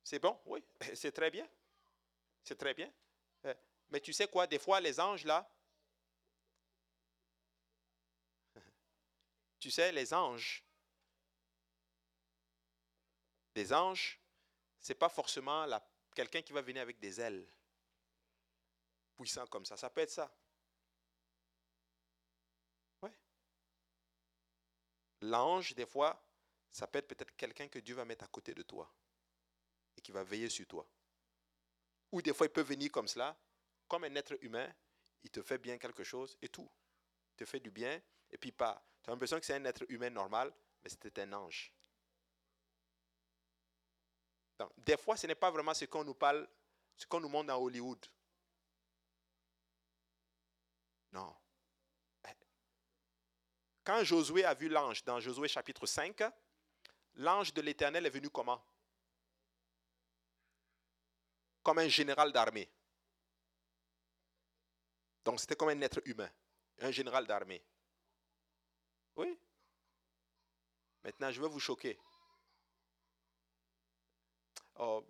C'est bon? Oui, c'est très bien. C'est très bien. Euh, mais tu sais quoi, des fois, les anges, là, tu sais, les anges, les anges, ce n'est pas forcément quelqu'un qui va venir avec des ailes puissant comme ça. Ça peut être ça. Oui. L'ange, des fois, ça peut être peut-être quelqu'un que Dieu va mettre à côté de toi et qui va veiller sur toi. Ou des fois, il peut venir comme cela, comme un être humain, il te fait bien quelque chose et tout. Il te fait du bien et puis pas. Tu as l'impression que c'est un être humain normal, mais c'était un ange. Des fois, ce n'est pas vraiment ce qu'on nous parle, ce qu'on nous montre dans Hollywood. Non. Quand Josué a vu l'ange dans Josué chapitre 5, l'ange de l'Éternel est venu comment? Comme un général d'armée. Donc c'était comme un être humain, un général d'armée. Oui. Maintenant, je vais vous choquer. Oh,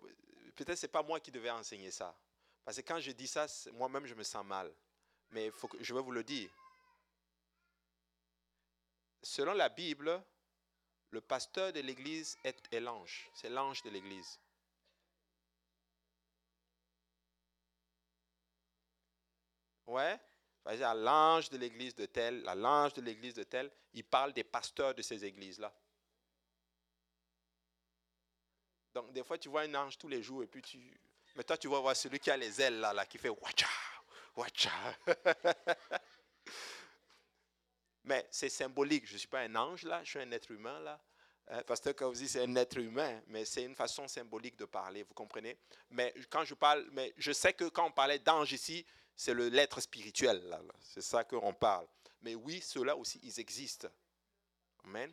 Peut-être ce n'est pas moi qui devais enseigner ça. Parce que quand je dis ça, moi-même, je me sens mal. Mais je vais vous le dire. Selon la Bible, le pasteur de l'église est, l'ange. C'est l'ange de l'église. Ouais? à l'ange de l'église de tel, à l'ange de l'église de tel, il parle des pasteurs de ces églises-là. Donc, des fois, tu vois un ange tous les jours et puis tu. Mais toi, tu vas voir celui qui a les ailes là, là qui fait Wacha, Wacha. Mais c'est symbolique. Je ne suis pas un ange là, je suis un être humain là. Euh, Pasteur Kauzi, c'est un être humain, mais c'est une façon symbolique de parler, vous comprenez? Mais quand je parle, mais je sais que quand on parlait d'ange ici, c'est le l'être spirituel, là, c'est ça qu'on parle. Mais oui, ceux-là aussi, ils existent. Amen.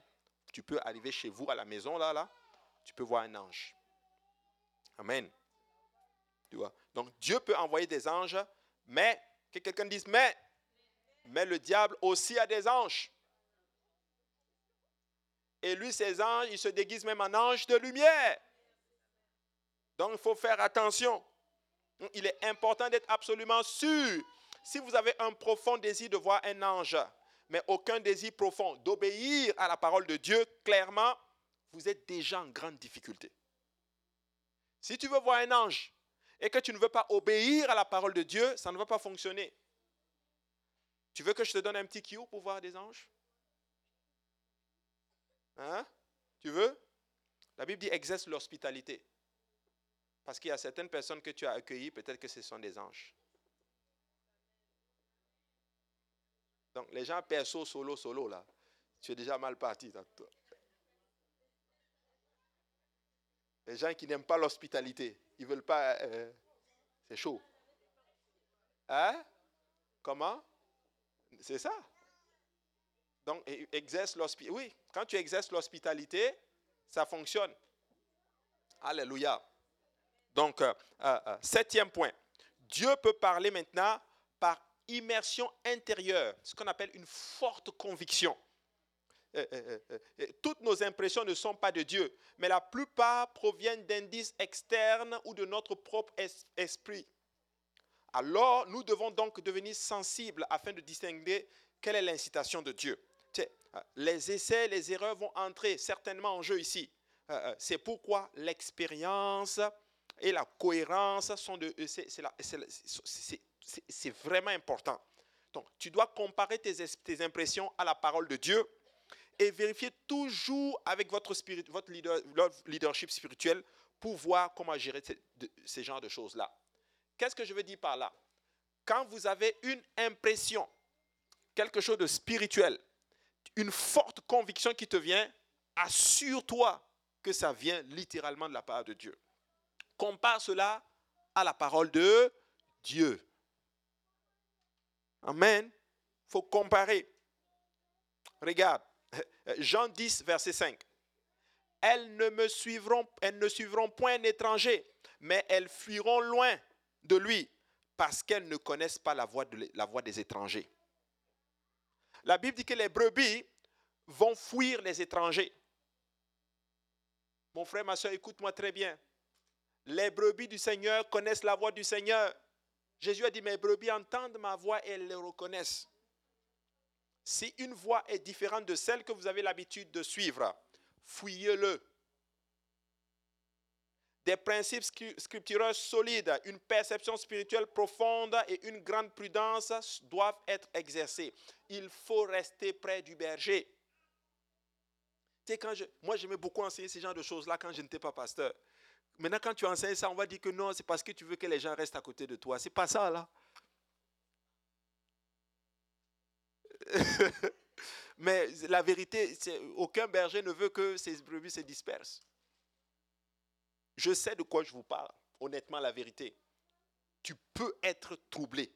Tu peux arriver chez vous à la maison, là, là, tu peux voir un ange. Amen. Donc Dieu peut envoyer des anges, mais que quelqu'un dise, mais, mais le diable aussi a des anges. Et lui, ses anges, il se déguise même en ange de lumière. Donc il faut faire attention. Il est important d'être absolument sûr. Si vous avez un profond désir de voir un ange, mais aucun désir profond d'obéir à la parole de Dieu, clairement, vous êtes déjà en grande difficulté. Si tu veux voir un ange et que tu ne veux pas obéir à la parole de Dieu, ça ne va pas fonctionner. Tu veux que je te donne un petit kiou pour voir des anges? Hein? Tu veux? La Bible dit exerce l'hospitalité. Parce qu'il y a certaines personnes que tu as accueillies, peut-être que ce sont des anges. Donc les gens perso, solo, solo, là, tu es déjà mal parti. Les gens qui n'aiment pas l'hospitalité, ils ne veulent pas... Euh, c'est chaud. Hein? Comment? C'est ça. Donc, exerce l'hospitalité. Oui, quand tu exerces l'hospitalité, ça fonctionne. Alléluia. Donc, euh, euh, septième point. Dieu peut parler maintenant par immersion intérieure, ce qu'on appelle une forte conviction. Euh, euh, euh, toutes nos impressions ne sont pas de Dieu, mais la plupart proviennent d'indices externes ou de notre propre esprit. Alors, nous devons donc devenir sensibles afin de distinguer quelle est l'incitation de Dieu. Les essais, les erreurs vont entrer certainement en jeu ici. C'est pourquoi l'expérience et la cohérence sont. C'est vraiment important. Donc, tu dois comparer tes impressions à la parole de Dieu et vérifiez toujours avec votre, spirit, votre, leadership spirituel pour voir comment gérer ces, genres de choses-là. Qu'est-ce que je veux dire par là? Quand vous avez une impression, quelque chose de spirituel, une forte conviction qui te vient, assure-toi que ça vient littéralement de la part de Dieu. Compare cela à la parole de Dieu. Amen. Il faut comparer. Regarde, Jean 10, verset 5. Elles ne me suivront, elles ne suivront point un étranger, mais elles fuiront loin de lui, parce qu'elles ne connaissent pas la voix des étrangers. La Bible dit que les brebis vont fuir les étrangers. Mon frère, ma soeur, écoute-moi très bien. Les brebis du Seigneur connaissent la voix du Seigneur. Jésus a dit, mes brebis entendent ma voix et elles le reconnaissent. Si une voix est différente de celle que vous avez l'habitude de suivre, fouillez-le. Des principes scripturaux solides, une perception spirituelle profonde et une grande prudence doivent être exercées. Il faut rester près du berger. Tu sais, quand je, moi, j'aimais beaucoup enseigner ce genre de choses-là quand je n'étais pas pasteur. Maintenant, quand tu enseignes ça, on va dire que non, c'est parce que tu veux que les gens restent à côté de toi. C'est pas ça, là. Mais la vérité, aucun berger ne veut que ses brebis se dispersent. Je sais de quoi je vous parle, honnêtement, la vérité. Tu peux être troublé.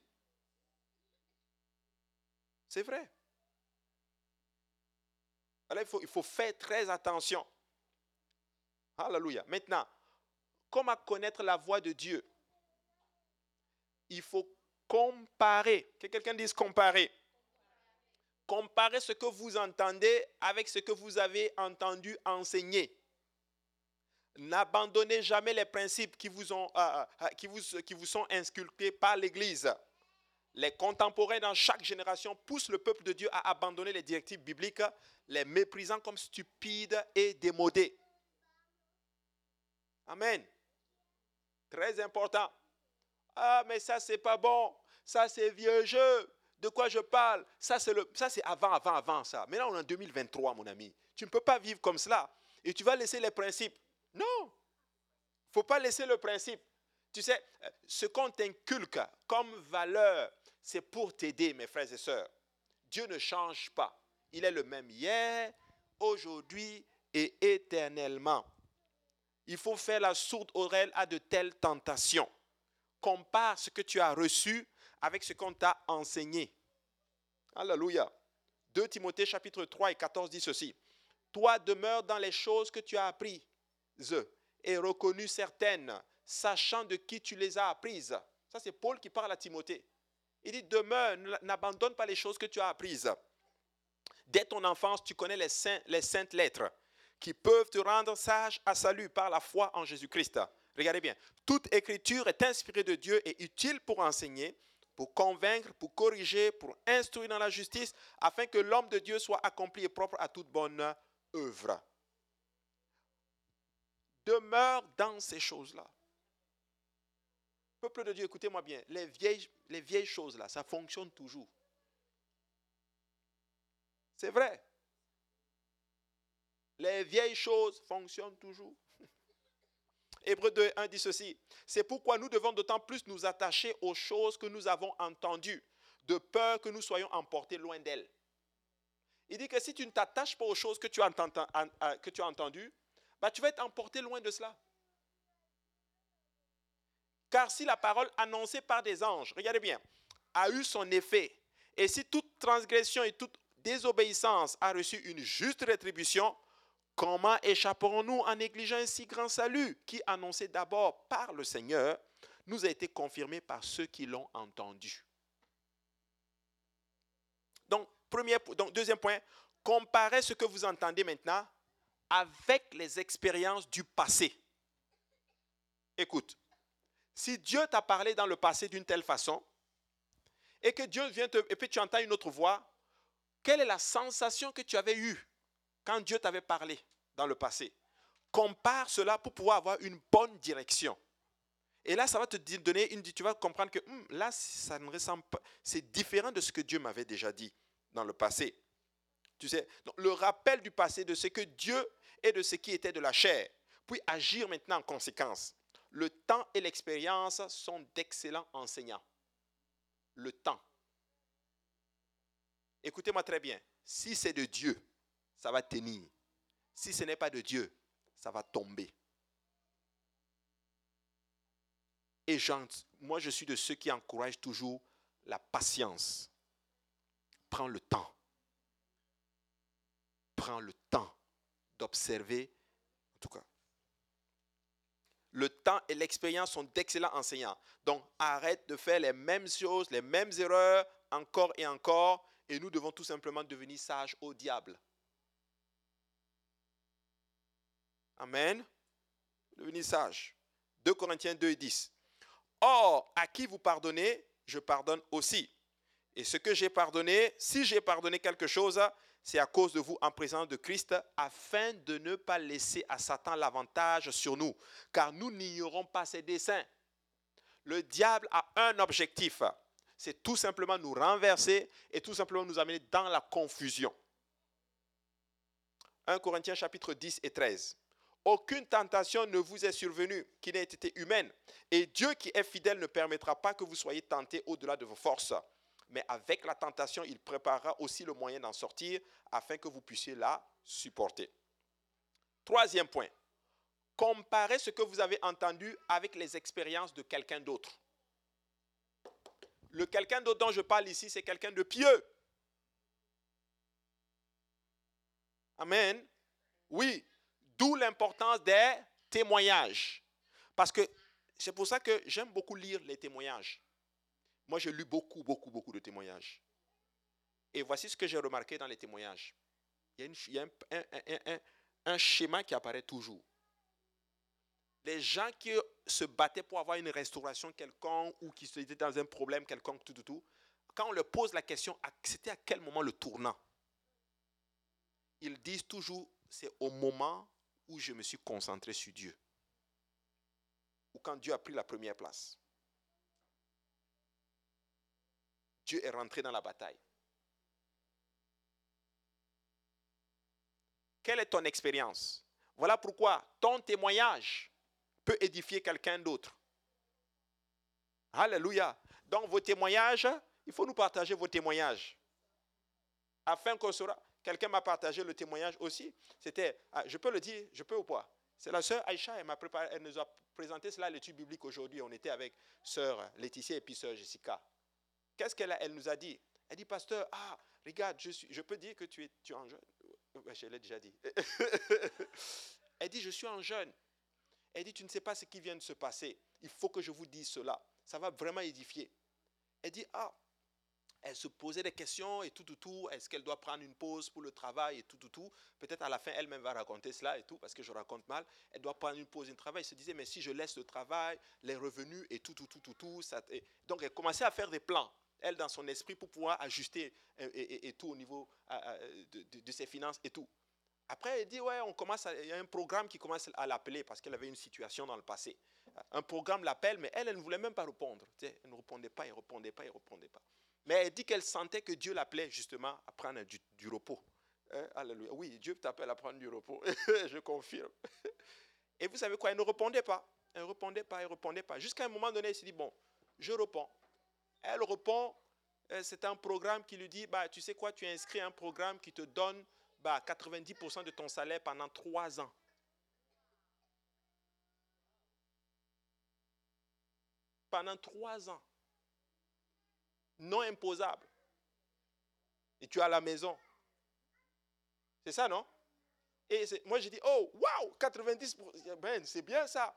C'est vrai. Alors il faut, faire très attention. Alléluia. Maintenant, comment connaître la voix de Dieu? Il faut comparer. Que quelqu'un dise comparer. Comparer ce que vous entendez avec ce que vous avez entendu enseigner. N'abandonnez jamais les principes qui vous, ont, euh, euh, qui vous sont inculqués par l'Église. Les contemporains dans chaque génération poussent le peuple de Dieu à abandonner les directives bibliques, les méprisant comme stupides et démodés. Amen. Très important. Ah, mais ça, c'est pas bon. Ça, c'est vieux jeu. De quoi je parle? Ça, c'est le, ça, c'est avant, avant, avant ça. Maintenant, on est en 2023, mon ami. Tu ne peux pas vivre comme cela. Et tu vas laisser les principes. Non. Il ne faut pas laisser le principe. Tu sais, ce qu'on t'inculque comme valeur, c'est pour t'aider, mes frères et sœurs. Dieu ne change pas. Il est le même hier, aujourd'hui et éternellement. Il faut faire la sourde oreille à de telles tentations. Compare ce que tu as reçu avec ce qu'on t'a enseigné. Alléluia. 2 Timothée chapitre 3 et 14 dit ceci. Toi demeure dans les choses que tu as apprises et reconnues certaines, sachant de qui tu les as apprises. Ça, c'est Paul qui parle à Timothée. Il dit, demeure, n'abandonne pas les choses que tu as apprises. Dès ton enfance, tu connais les, les saintes lettres qui peuvent te rendre sage à salut par la foi en Jésus-Christ. Regardez bien, toute écriture est inspirée de Dieu et utile pour enseigner, pour convaincre, pour corriger, pour instruire dans la justice, afin que l'homme de Dieu soit accompli et propre à toute bonne œuvre. Demeure dans ces choses-là. Peuple de Dieu, écoutez-moi bien, les vieilles, les vieilles choses-là, ça fonctionne toujours. C'est vrai. Les vieilles choses fonctionnent toujours. Hébreu 2, 1 dit ceci. C'est pourquoi nous devons d'autant plus nous attacher aux choses que nous avons entendues, de peur que nous soyons emportés loin d'elles. Il dit que si tu ne t'attaches pas aux choses que tu as, que tu as entendues, bah, tu vas être emporté loin de cela. Car si la parole annoncée par des anges, regardez bien, a eu son effet, et si toute transgression et toute désobéissance a reçu une juste rétribution, Comment échapperons-nous en négligeant un si grand salut qui, annoncé d'abord par le Seigneur, nous a été confirmé par ceux qui l'ont entendu? Donc, deuxième point, comparez ce que vous entendez maintenant avec les expériences du passé. Écoute, si Dieu t'a parlé dans le passé d'une telle façon, et que Dieu vient te, et puis tu entends une autre voix, quelle est la sensation que tu avais eue quand Dieu t'avait parlé dans le passé. Compare cela pour pouvoir avoir une bonne direction. Et là, ça va te donner une. Tu vas comprendre que hmm, là, ça ne ressemble pas. C'est différent de ce que Dieu m'avait déjà dit dans le passé. Tu sais, le rappel du passé de ce que Dieu est de ce qui était de la chair, puis agir maintenant en conséquence. Le temps et l'expérience sont d'excellents enseignants. Le temps. Écoutez-moi très bien. Si c'est de Dieu, ça va tenir. Si ce n'est pas de Dieu, ça va tomber. Et moi, je suis de ceux qui encouragent toujours la patience. Prends le temps. Prends le temps d'observer. En tout cas, le temps et l'expérience sont d'excellents enseignants. Donc, arrête de faire les mêmes choses, les mêmes erreurs, encore et encore, et nous devons tout simplement devenir sages au diable. Amen. Devenez sage. 2 Corinthiens 2 et 10. Or, à qui vous pardonnez, je pardonne aussi. Et ce que j'ai pardonné, si j'ai pardonné quelque chose, c'est à cause de vous en présence de Christ, afin de ne pas laisser à Satan l'avantage sur nous, car nous n'ignorons pas ses desseins. Le diable a un objectif, c'est tout simplement nous renverser et tout simplement nous amener dans la confusion. 1 Corinthiens chapitre 10 et 13. Aucune tentation ne vous est survenue qui n'ait été humaine. Et Dieu qui est fidèle ne permettra pas que vous soyez tentés au-delà de vos forces. Mais avec la tentation, il préparera aussi le moyen d'en sortir afin que vous puissiez la supporter. Troisième point. Comparez ce que vous avez entendu avec les expériences de quelqu'un d'autre. Le quelqu'un d'autre dont je parle ici, c'est quelqu'un de pieux. Amen. Oui, d'où l'importance des témoignages. Parce que c'est pour ça que j'aime beaucoup lire les témoignages. Moi, j'ai lu beaucoup, beaucoup, beaucoup de témoignages. Et voici ce que j'ai remarqué dans les témoignages. Il y a, un, schéma qui apparaît toujours. Les gens qui se battaient pour avoir une restauration quelconque ou qui étaient dans un problème quelconque, tout, tout, tout, quand on leur pose la question, c'était à quel moment le tournant? Ils disent toujours, c'est au moment où je me suis concentré sur Dieu. Ou quand Dieu a pris la première place. Dieu est rentré dans la bataille. Quelle est ton expérience? Voilà pourquoi ton témoignage peut édifier quelqu'un d'autre. Alléluia. Donc vos témoignages, il faut nous partager vos témoignages. Afin qu'on sera... Quelqu'un m'a partagé le témoignage aussi. C'était, ah, je peux le dire, je peux ou pas? C'est la sœur Aïcha, elle, préparé, elle nous a présenté cela à l'étude biblique aujourd'hui. On était avec sœur Laetitia et puis sœur Jessica. Qu'est-ce qu'elle elle nous a dit? Elle dit, pasteur, ah, regarde, je, suis, je peux dire que tu es, tu es en jeûne? Je l'ai déjà dit. elle dit, je suis en jeûne. Elle dit, tu ne sais pas ce qui vient de se passer. Il faut que je vous dise cela. Ça va vraiment édifier. Elle dit, ah, elle se posait des questions et tout, tout, tout. Est-ce qu'elle doit prendre une pause pour le travail et tout, tout, tout. Peut-être à la fin, elle-même va raconter cela et tout, parce que je raconte mal. Elle doit prendre une pause, un travail. Elle se disait, mais si je laisse le travail, les revenus et tout, tout, tout, tout, tout. Ça, donc, elle commençait à faire des plans elle, dans son esprit, pour pouvoir ajuster et, tout au niveau de, ses finances et tout. Après, elle dit, ouais, on commence il y a un programme qui commence à l'appeler parce qu'elle avait une situation dans le passé. Un programme l'appelle, mais elle, elle ne voulait même pas répondre. elle ne répondait pas, elle ne répondait pas, elle ne répondait pas. Mais elle dit qu'elle sentait que Dieu l'appelait justement à prendre du, repos. Hein, alléluia. Oui, Dieu t'appelle à prendre du repos. Je confirme. Et vous savez quoi? Elle ne répondait pas. Elle ne répondait pas, elle ne répondait pas. Jusqu'à un moment donné, elle s'est dit, bon, je réponds. Elle répond, euh, c'est un programme qui lui dit, bah, tu sais quoi, tu as inscrit un programme qui te donne bah, 90% de ton salaire pendant trois ans. Pendant trois ans. Non imposable. Et tu as la maison. C'est ça, non? Et moi, j'ai dit, oh, waouh, 90%, ben, c'est bien ça.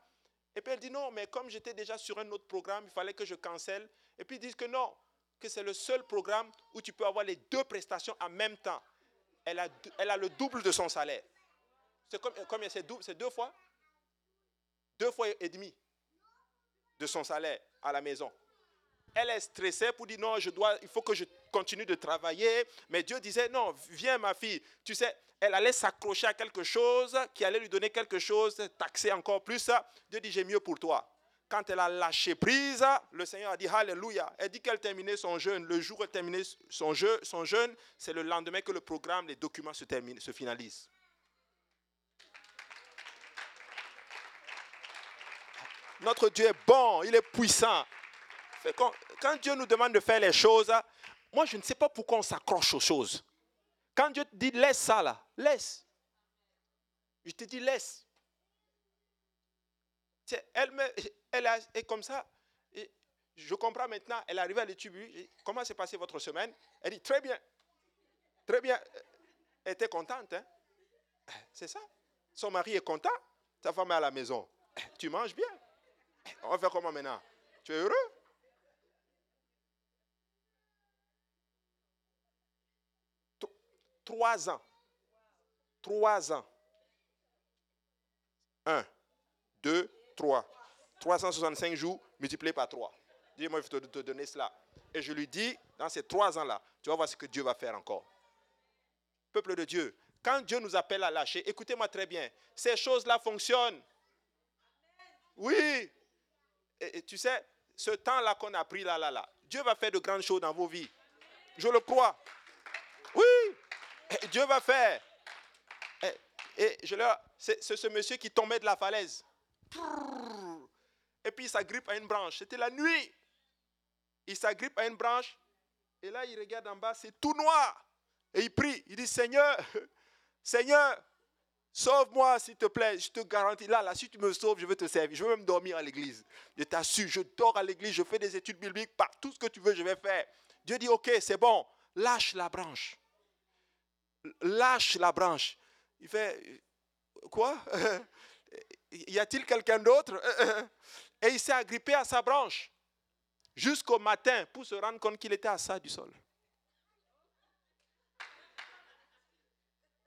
Et puis elle dit non, mais comme j'étais déjà sur un autre programme, il fallait que je cancelle. Et puis ils disent que non, que c'est le seul programme où tu peux avoir les deux prestations en même temps. Elle a, elle a le double de son salaire. C'est double C'est deux fois? Deux fois et demi de son salaire à la maison. Elle est stressée pour dire non, il faut que je continue de travailler. Mais Dieu disait non, viens ma fille. Tu sais, elle allait s'accrocher à quelque chose qui allait lui donner quelque chose, taxer encore plus. Dieu dit j'ai mieux pour toi. Quand elle a lâché prise, le Seigneur a dit Alléluia. Elle dit qu'elle terminait son jeûne. Le jour où elle terminait son, jeûne, son jeûne, c'est le lendemain que le programme, les documents se, terminent, se finalisent. Notre Dieu est bon, il est puissant. Quand, quand Dieu nous demande de faire les choses, moi je ne sais pas pourquoi on s'accroche aux choses. Quand Dieu te dit laisse ça là, laisse. Je te dis laisse. Elle, me, est comme ça. Je comprends maintenant. Elle est arrivée à l'étude. Comment s'est passée votre semaine? Elle dit très bien. Très bien. Elle était contente. Hein? C'est ça. Son mari est content. Sa femme est à la maison. Tu manges bien. On va faire comment maintenant? Tu es heureux? Trois ans. Trois ans. 1, 2, 3. 365 jours multiplié par 3. Dis-moi, je vais te, te donner cela. Et je lui dis, dans ces trois ans-là, tu vas voir ce que Dieu va faire encore. Peuple de Dieu, quand Dieu nous appelle à lâcher, écoutez-moi très bien, ces choses-là fonctionnent. Oui. Et, tu sais, ce temps-là qu'on a pris là, là, là, Dieu va faire de grandes choses dans vos vies. Je le crois. Dieu va faire. Et, je leur, c'est ce monsieur qui tombait de la falaise. Et puis il s'agrippe à une branche. C'était la nuit. Il s'agrippe à une branche. Et là, il regarde en bas, c'est tout noir. Et il prie. Il dit, Seigneur, Seigneur, sauve-moi s'il te plaît. Je te garantis. Là, là, si tu me sauves, je vais te servir. Je vais même dormir à l'église. Je t'assure, je dors à l'église, je fais des études bibliques. Par tout ce que tu veux, je vais faire. Dieu dit, ok, c'est bon. Lâche la branche. Lâche la branche. Il fait, quoi? Y a-t-il quelqu'un d'autre? Et il s'est agrippé à sa branche jusqu'au matin pour se rendre compte qu'il était à ça du sol.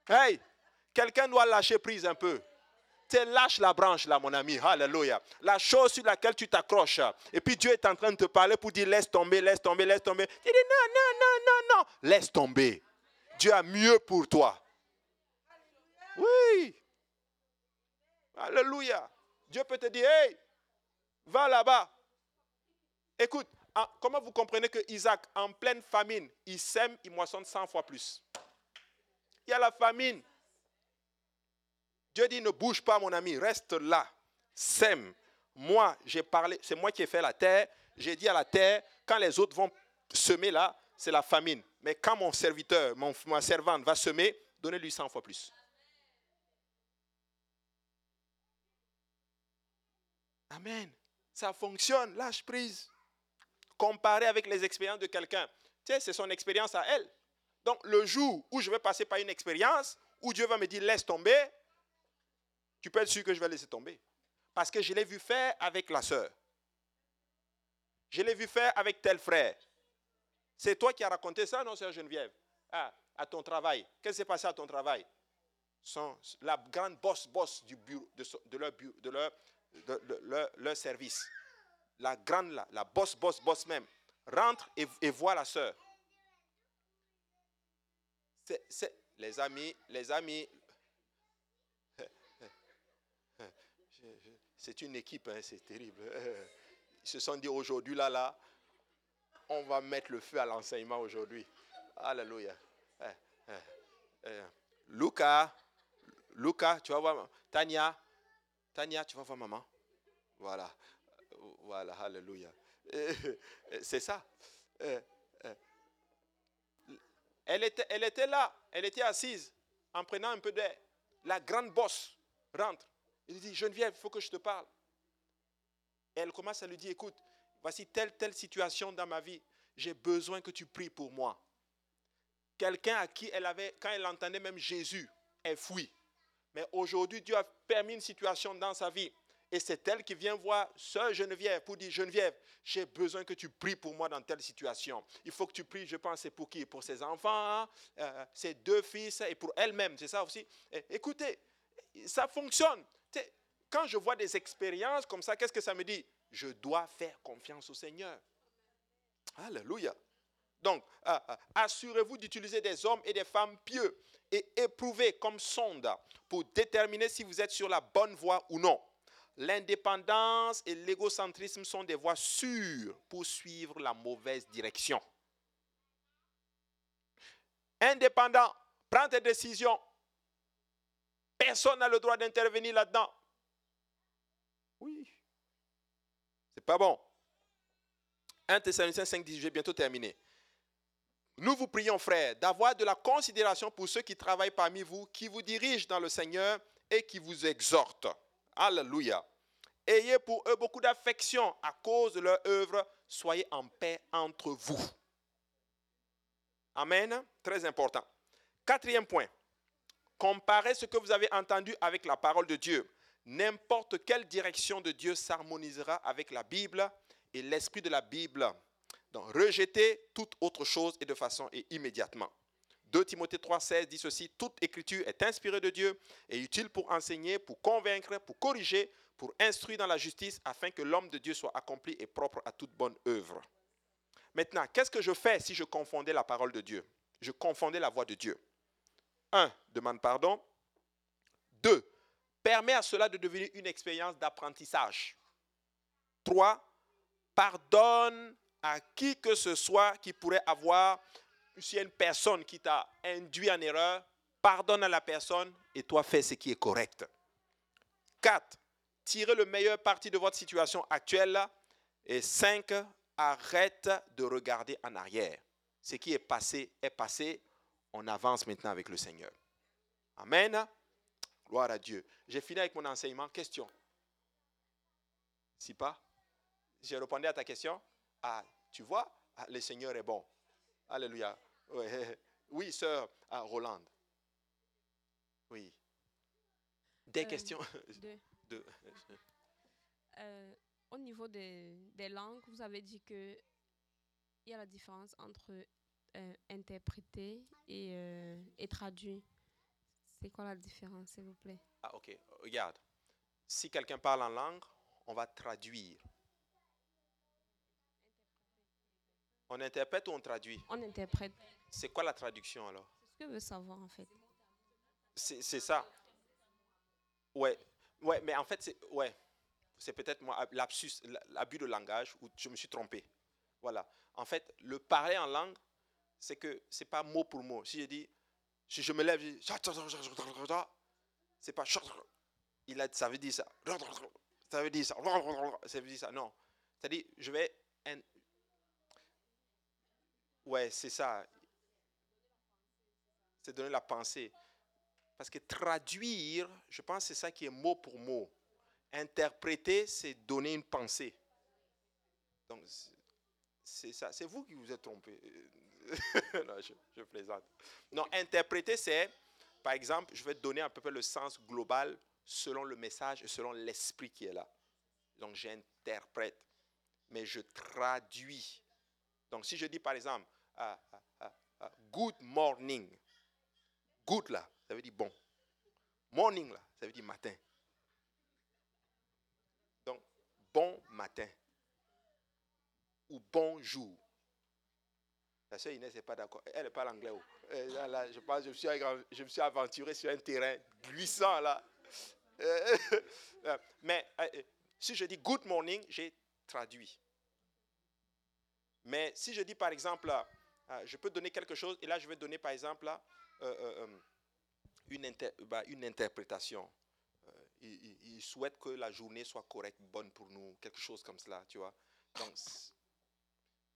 Hey, quelqu'un doit lâcher prise un peu. Tu lâche la branche là, mon ami. Alléluia. La chose sur laquelle tu t'accroches. Et puis Dieu est en train de te parler pour dire laisse tomber, laisse tomber, laisse tomber. Tu dis non, non, non, non, non. Laisse tomber. Dieu a mieux pour toi. Oui. Alléluia. Dieu peut te dire, hey, va là-bas. Écoute, comment vous comprenez que Isaac, en pleine famine, il sème, il moissonne 100 fois plus? Il y a la famine. Dieu dit, ne bouge pas, mon ami, reste là. Sème. Moi, j'ai parlé, c'est moi qui ai fait la terre. J'ai dit à la terre, quand les autres vont semer là, c'est la famine. Mais quand mon serviteur, mon, ma servante va semer, donnez-lui 100 fois plus. Amen. Ça fonctionne, lâche prise. Comparé avec les expériences de quelqu'un. Tu sais, c'est son expérience à elle. Donc, le jour où je vais passer par une expérience, où Dieu va me dire laisse tomber, tu peux être sûr que je vais laisser tomber. Parce que je l'ai vu faire avec la sœur. Je l'ai vu faire avec tel frère. C'est toi qui as raconté ça, non, sœur Geneviève? Ah, à ton travail. Qu'est-ce qui s'est passé à ton travail? La grande bosse boss du bureau, de, leur, de leur le, leur, service. La grande, la, la boss, boss, boss même, rentre et, voit la sœur. Les amis, les amis, c'est une équipe, hein, c'est terrible. Ils se sont dit aujourd'hui, là, là, on va mettre le feu à l'enseignement aujourd'hui. Alléluia. Eh, eh, eh. Lucas, Lucas, tu vas voir, Tania, Tania, tu vas voir maman. Voilà. Voilà, alléluia. C'est ça. Elle était, elle était là, elle était assise en prenant un peu d'air. La grande bosse rentre. Il dit, Geneviève, il faut que je te parle. Et elle commence à lui dire, écoute, voici telle, telle situation dans ma vie. J'ai besoin que tu pries pour moi. Quelqu'un à qui elle avait, quand elle entendait même Jésus, elle fuit. Mais aujourd'hui, Dieu a permis une situation dans sa vie. Et c'est elle qui vient voir Sœur Geneviève pour dire, Geneviève, j'ai besoin que tu pries pour moi dans telle situation. Il faut que tu pries, je pense, c'est pour qui? Pour ses enfants, hein? euh, ses deux fils et pour elle-même, c'est ça aussi? écoutez, ça fonctionne. quand je vois des expériences comme ça, qu'est-ce que ça me dit? Je dois faire confiance au Seigneur. Alléluia. Donc, euh, euh, assurez-vous d'utiliser des hommes et des femmes pieux et éprouvés comme sonde pour déterminer si vous êtes sur la bonne voie ou non. L'indépendance et l'égocentrisme sont des voies sûres pour suivre la mauvaise direction. Indépendant, prends tes décisions. Personne n'a le droit d'intervenir là-dedans. Oui. C'est pas bon. 1 Thessaloniciens 5, 10, je vais bientôt terminer. Nous vous prions, frères, d'avoir de la considération pour ceux qui travaillent parmi vous, qui vous dirigent dans le Seigneur et qui vous exhortent. Alléluia. Ayez pour eux beaucoup d'affection à cause de leur œuvre. Soyez en paix entre vous. Amen. Très important. Quatrième point. Comparez ce que vous avez entendu avec la parole de Dieu. N'importe quelle direction de Dieu s'harmonisera avec la Bible et l'esprit de la Bible. Donc, rejetez toute autre chose et de façon et immédiatement. 2 Timothée 3,16 dit ceci Toute écriture est inspirée de Dieu et utile pour enseigner, pour convaincre, pour corriger, pour instruire dans la justice, afin que l'homme de Dieu soit accompli et propre à toute bonne œuvre. Maintenant, qu'est-ce que je fais si je confondais la parole de Dieu? Je confondais la voix de Dieu. 1. Demande pardon. 2. Permet à cela de devenir une expérience d'apprentissage. 3. Pardonne à qui que ce soit qui pourrait avoir, a une personne qui t'a induit en erreur, pardonne à la personne et toi fais ce qui est correct. 4. Tirez le meilleur parti de votre situation actuelle. Et 5. Arrête de regarder en arrière. Ce qui est passé est passé. On avance maintenant avec le Seigneur. Amen. Gloire à Dieu. J'ai fini avec mon enseignement. Question. Si pas, j'ai répondu à ta question. Ah, tu vois, ah, le Seigneur est bon. Alléluia. Oui, sœur ah, Roland. Oui. Des Euh, questions deux. Deux. Euh, au niveau des, des langues, vous avez dit que il y a la différence entre euh, interpréter et, et traduire. C'est quoi la différence, s'il vous plaît? Ah, ok. Regarde. Si quelqu'un parle en langue, on va traduire. On interprète ou on traduit? On interprète. C'est quoi la traduction alors? C'est ce que je veux savoir, en fait. C'est ça. Ouais. Ouais, mais en fait, c'est ouais. C'est peut-être moi, l'abus de langage, où je me suis trompé. Voilà. En fait, le parler en langue, c'est que c'est pas mot pour mot. Si je dis, si je me lève, je dis, c'est pas, il a, ça veut dire ça. Ça veut dire ça. Ça veut dire ça. Non. C'est-à-dire, je vais. Ouais, c'est ça. C'est donner la pensée. Parce que traduire, je pense que c'est ça qui est mot pour mot. Interpréter, c'est donner une pensée. Donc, c'est ça. C'est vous qui vous êtes trompé. non, je, plaisante. Non, interpréter, c'est, par exemple, je vais donner à peu près le sens global selon le message et selon l'esprit qui est là. Donc, j'interprète, mais je traduis. Donc, si je dis, par exemple, ah, ah, ah, good morning, good là, ça veut dire bon. Morning là, ça veut dire matin. Donc, bon matin. Ou bonjour. La sœur Inès n'est pas d'accord. Elle n'est pas l'anglais. oh. Euh, Là, je pense je me, suis, je me suis aventuré sur un terrain glissant là. Euh, euh, Mais euh, si je dis good morning, j'ai traduit. Mais si je dis par exemple, je peux donner quelque chose, et là je vais donner par exemple une, inter- bah, une interprétation. Il, il- souhaite que la journée soit correcte, bonne pour nous, quelque chose comme cela, tu vois. Donc,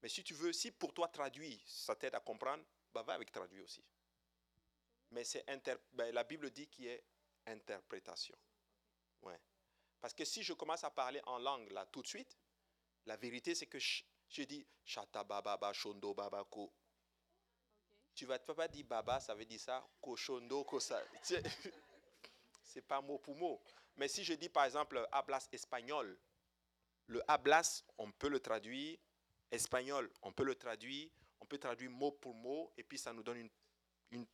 mais si tu veux, si pour toi traduire, ça t'aide à comprendre, bah, va avec traduire aussi. Mais c'est ben, la Bible dit qu'il y a interprétation. Ouais. Parce que si je commence à parler en langue là tout de suite, la vérité c'est que je, je dis chata baba ba shondo baba ko. Tu vas pas dire baba, ça veut dire ça, sais, C'est pas mot pour mot. Mais si je dis par exemple hablas espagnol, le hablas, on peut le traduire, espagnol, on peut le traduire, on peut traduire mot pour mot, et puis ça nous donne une,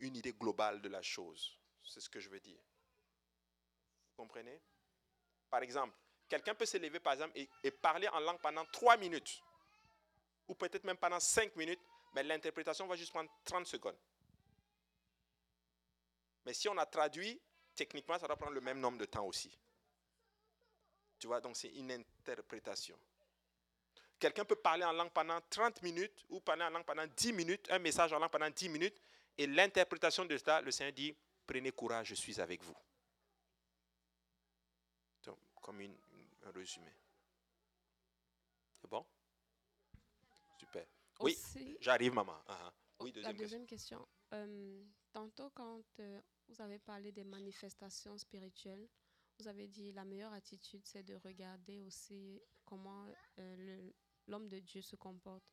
idée globale de la chose. C'est ce que je veux dire. Vous comprenez? Par exemple, quelqu'un peut se lever, par exemple, et, et parler en langue pendant trois minutes, ou peut-être même pendant cinq minutes, mais l'interprétation va juste prendre 30 secondes. Mais si on a traduit, techniquement, ça doit prendre le même nombre de temps aussi. Tu vois, donc c'est une interprétation. Quelqu'un peut parler en langue pendant 30 minutes ou parler en langue pendant 10 minutes, un message en langue pendant 10 minutes, et l'interprétation de ça, le Seigneur dit, prenez courage, je suis avec vous. Donc, comme une- un résumé. C'est bon? Super. Oui, j'arrive, maman. Ah, ah. Oui, la deuxième question. deuxième question. Euh, tantôt, quand euh, vous avez parlé des manifestations spirituelles, vous avez dit la meilleure attitude, c'est de regarder aussi comment euh, le- l'homme de Dieu se comporte.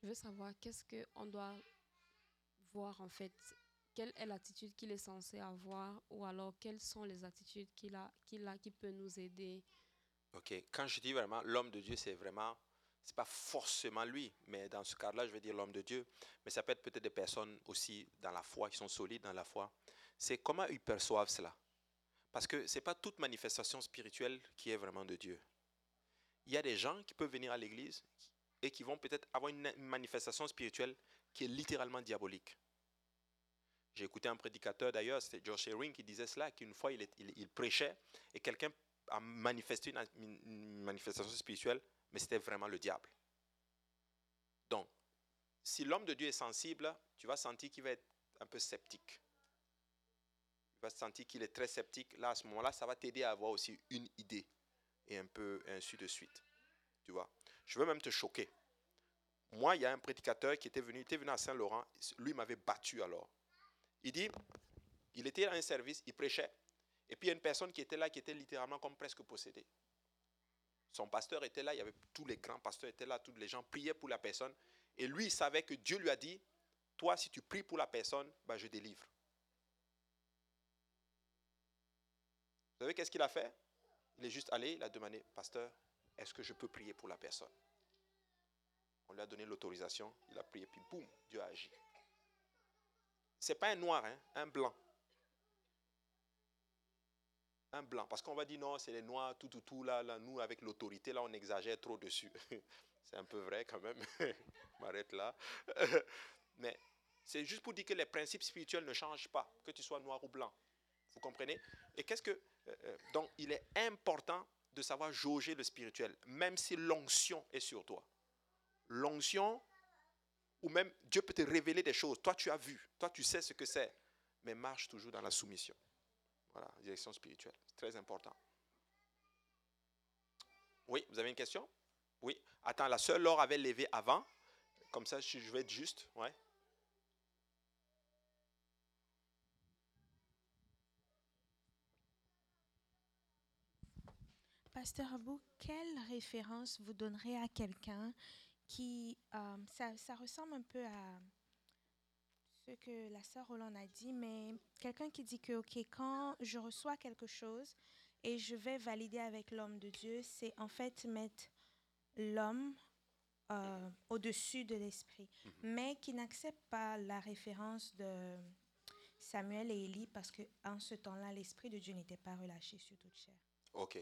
Je veux savoir qu'est-ce qu'on doit voir en fait? Quelle est l'attitude qu'il est censé avoir? Ou alors quelles sont les attitudes qu'il a, qu'il a qui peut nous aider? Ok, quand je dis vraiment l'homme de Dieu, c'est vraiment, C'est pas forcément lui, mais dans ce cas-là, je vais dire l'homme de Dieu. Mais ça peut être peut-être des personnes aussi dans la foi, qui sont solides dans la foi. C'est comment ils perçoivent cela? Parce que ce n'est pas toute manifestation spirituelle qui est vraiment de Dieu. Il y a des gens qui peuvent venir à l'église et qui vont peut-être avoir une manifestation spirituelle qui est littéralement diabolique. J'ai écouté un prédicateur d'ailleurs, c'était Josh Herring qui disait cela, qu'une fois il, prêchait et quelqu'un a manifesté une, manifestation spirituelle, mais c'était vraiment le diable. Donc, si l'homme de Dieu est sensible, tu vas sentir qu'il va être un peu sceptique. Il va sentir qu'il est très sceptique. Là, à ce moment-là, ça va t'aider à avoir aussi une idée et un peu ainsi de suite. Tu vois? Je veux même te choquer. Moi, il y a un prédicateur qui était venu, était venu à Saint-Laurent. Lui m'avait battu alors. Il dit, il était à un service, il prêchait. Et puis il y a une personne qui était là, qui était littéralement comme presque possédée. Son pasteur était là, il y avait tous les grands pasteurs étaient là, tous les gens priaient pour la personne. Et lui, il savait que Dieu lui a dit, toi, si tu pries pour la personne, ben, je délivre. Vous savez qu'est-ce qu'il a fait? Il est juste allé, il a demandé, pasteur, est-ce que je peux prier pour la personne? On lui a donné l'autorisation, il a prié, puis boum, Dieu a agi. Ce n'est pas un noir, hein, un blanc. Un blanc. Parce qu'on va dire non, c'est les noirs, tout, tout, tout, là, là nous, avec l'autorité, là, on exagère trop dessus. c'est un peu vrai quand même. m'arrête là. Mais c'est juste pour dire que les principes spirituels ne changent pas, que tu sois noir ou blanc. Vous comprenez? Et qu'est-ce que. Euh, euh, donc, il est important de savoir jauger le spirituel, même si l'onction est sur toi. L'onction, ou même Dieu peut te révéler des choses. Toi, tu as vu, toi, tu sais ce que c'est, mais marche toujours dans la soumission. Voilà, direction spirituelle. C'est très important. Oui, vous avez une question? Oui. Attends, la sœur Laure avait levé avant. Comme ça, je vais être juste. Ouais. Pasteur Abou, quelle référence vous donnerez à quelqu'un qui, euh, ça, ça, ressemble un peu à ce que la sœur Roland a dit, mais quelqu'un qui dit que, OK, quand je reçois quelque chose et je vais valider avec l'homme de Dieu, c'est en fait mettre l'homme euh, au-dessus de l'esprit, mhm. mais qui n'accepte pas la référence de Samuel et Élie parce qu'en ce temps-là, l'esprit de Dieu n'était pas relâché sur toute chair. OK.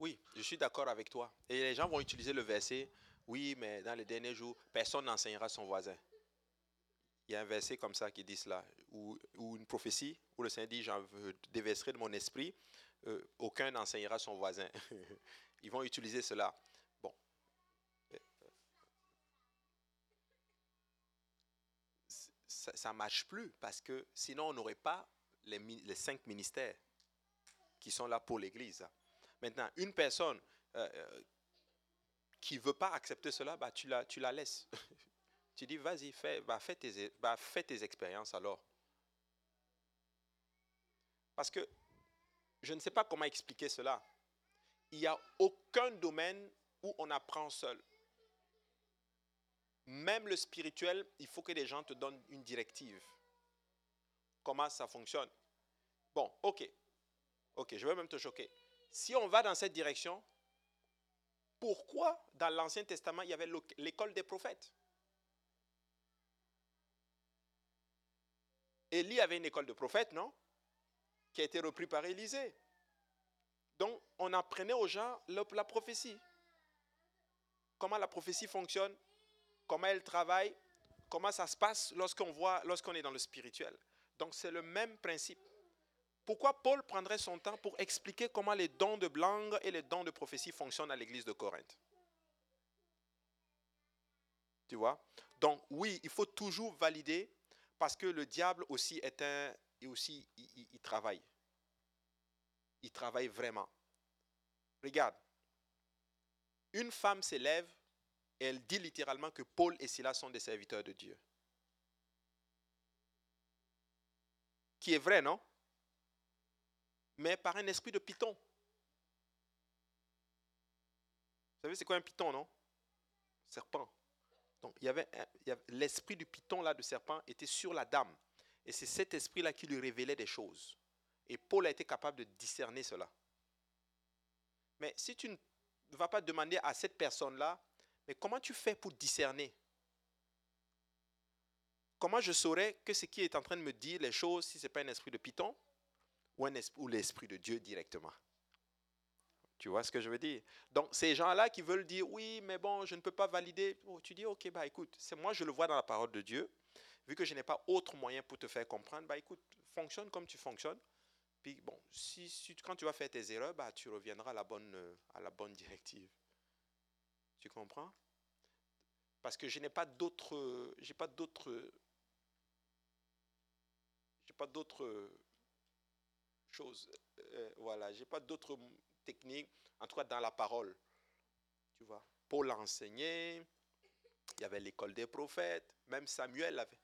Oui, je suis d'accord avec toi. Et les gens vont utiliser le verset oui, mais dans les derniers jours, personne n'enseignera son voisin. Il y a un verset comme ça qui dit cela, ou, une prophétie où le Seigneur dit, j'en déverserai de mon esprit, euh, aucun n'enseignera son voisin. Ils vont utiliser cela. Bon. Ça ne marche plus parce que sinon on n'aurait pas les, les, cinq ministères qui sont là pour l'Église. Maintenant, une personne euh, euh, qui ne veut pas accepter cela, bah, tu, la, la laisses. tu dis, vas-y, fais, bah, fais, tes, bah, fais tes expériences alors. Parce que je ne sais pas comment expliquer cela. Il n'y a aucun domaine où on apprend seul. Même le spirituel, il faut que les gens te donnent une directive. Comment ça fonctionne? Bon, ok. Ok, je vais même te choquer. Si on va dans cette direction, pourquoi dans l'Ancien Testament il y avait l'école des prophètes? Élie avait une école de prophètes, non? Qui a été reprise par Élisée. Donc, on apprenait aux gens la prophétie. Comment la prophétie fonctionne, comment elle travaille, comment ça se passe lorsqu'on voit, lorsqu'on est dans le spirituel. Donc, c'est le même principe. Pourquoi Paul prendrait son temps pour expliquer comment les dons de langue et les dons de prophétie fonctionnent à l'église de Corinthe? Tu vois? Donc oui, il faut toujours valider parce que le diable aussi est un et aussi il, travaille. Il travaille vraiment. Regarde. Une femme s'élève et elle dit littéralement que Paul et Silas sont des serviteurs de Dieu. Qui est vrai, non? Mais par un esprit de python. Vous savez, c'est quoi un python, non? Serpent. Donc, il avait, l'esprit du python, là, de serpent, était sur la dame. Et c'est cet esprit-là qui lui révélait des choses. Et Paul a été capable de discerner cela. Mais si tu ne vas pas demander à cette personne-là, Mais comment tu fais pour discerner? Comment je saurais que ce qui est en train de me dire les choses, si ce n'est pas un esprit de Python? Ou, l'esprit de Dieu directement Tu vois ce que je veux dire? Donc, ces gens-là qui veulent dire, oui, mais bon, je ne peux pas valider. Oh, tu dis, ok, bah écoute, c'est moi, je le vois dans la parole de Dieu. Vu que je n'ai pas autre moyen pour te faire comprendre, bah écoute, fonctionne comme tu fonctionnes. Puis bon, si, quand tu vas faire tes erreurs, bah, tu reviendras à la bonne, directive. Tu comprends? Parce que je n'ai pas d'autres, j'ai pas d'autres pas d'autres choses. Euh, voilà, j'ai pas d'autres techniques, en tout cas dans la parole. Tu vois, pour l'enseigner, il y avait l'école des prophètes, même Samuel avait.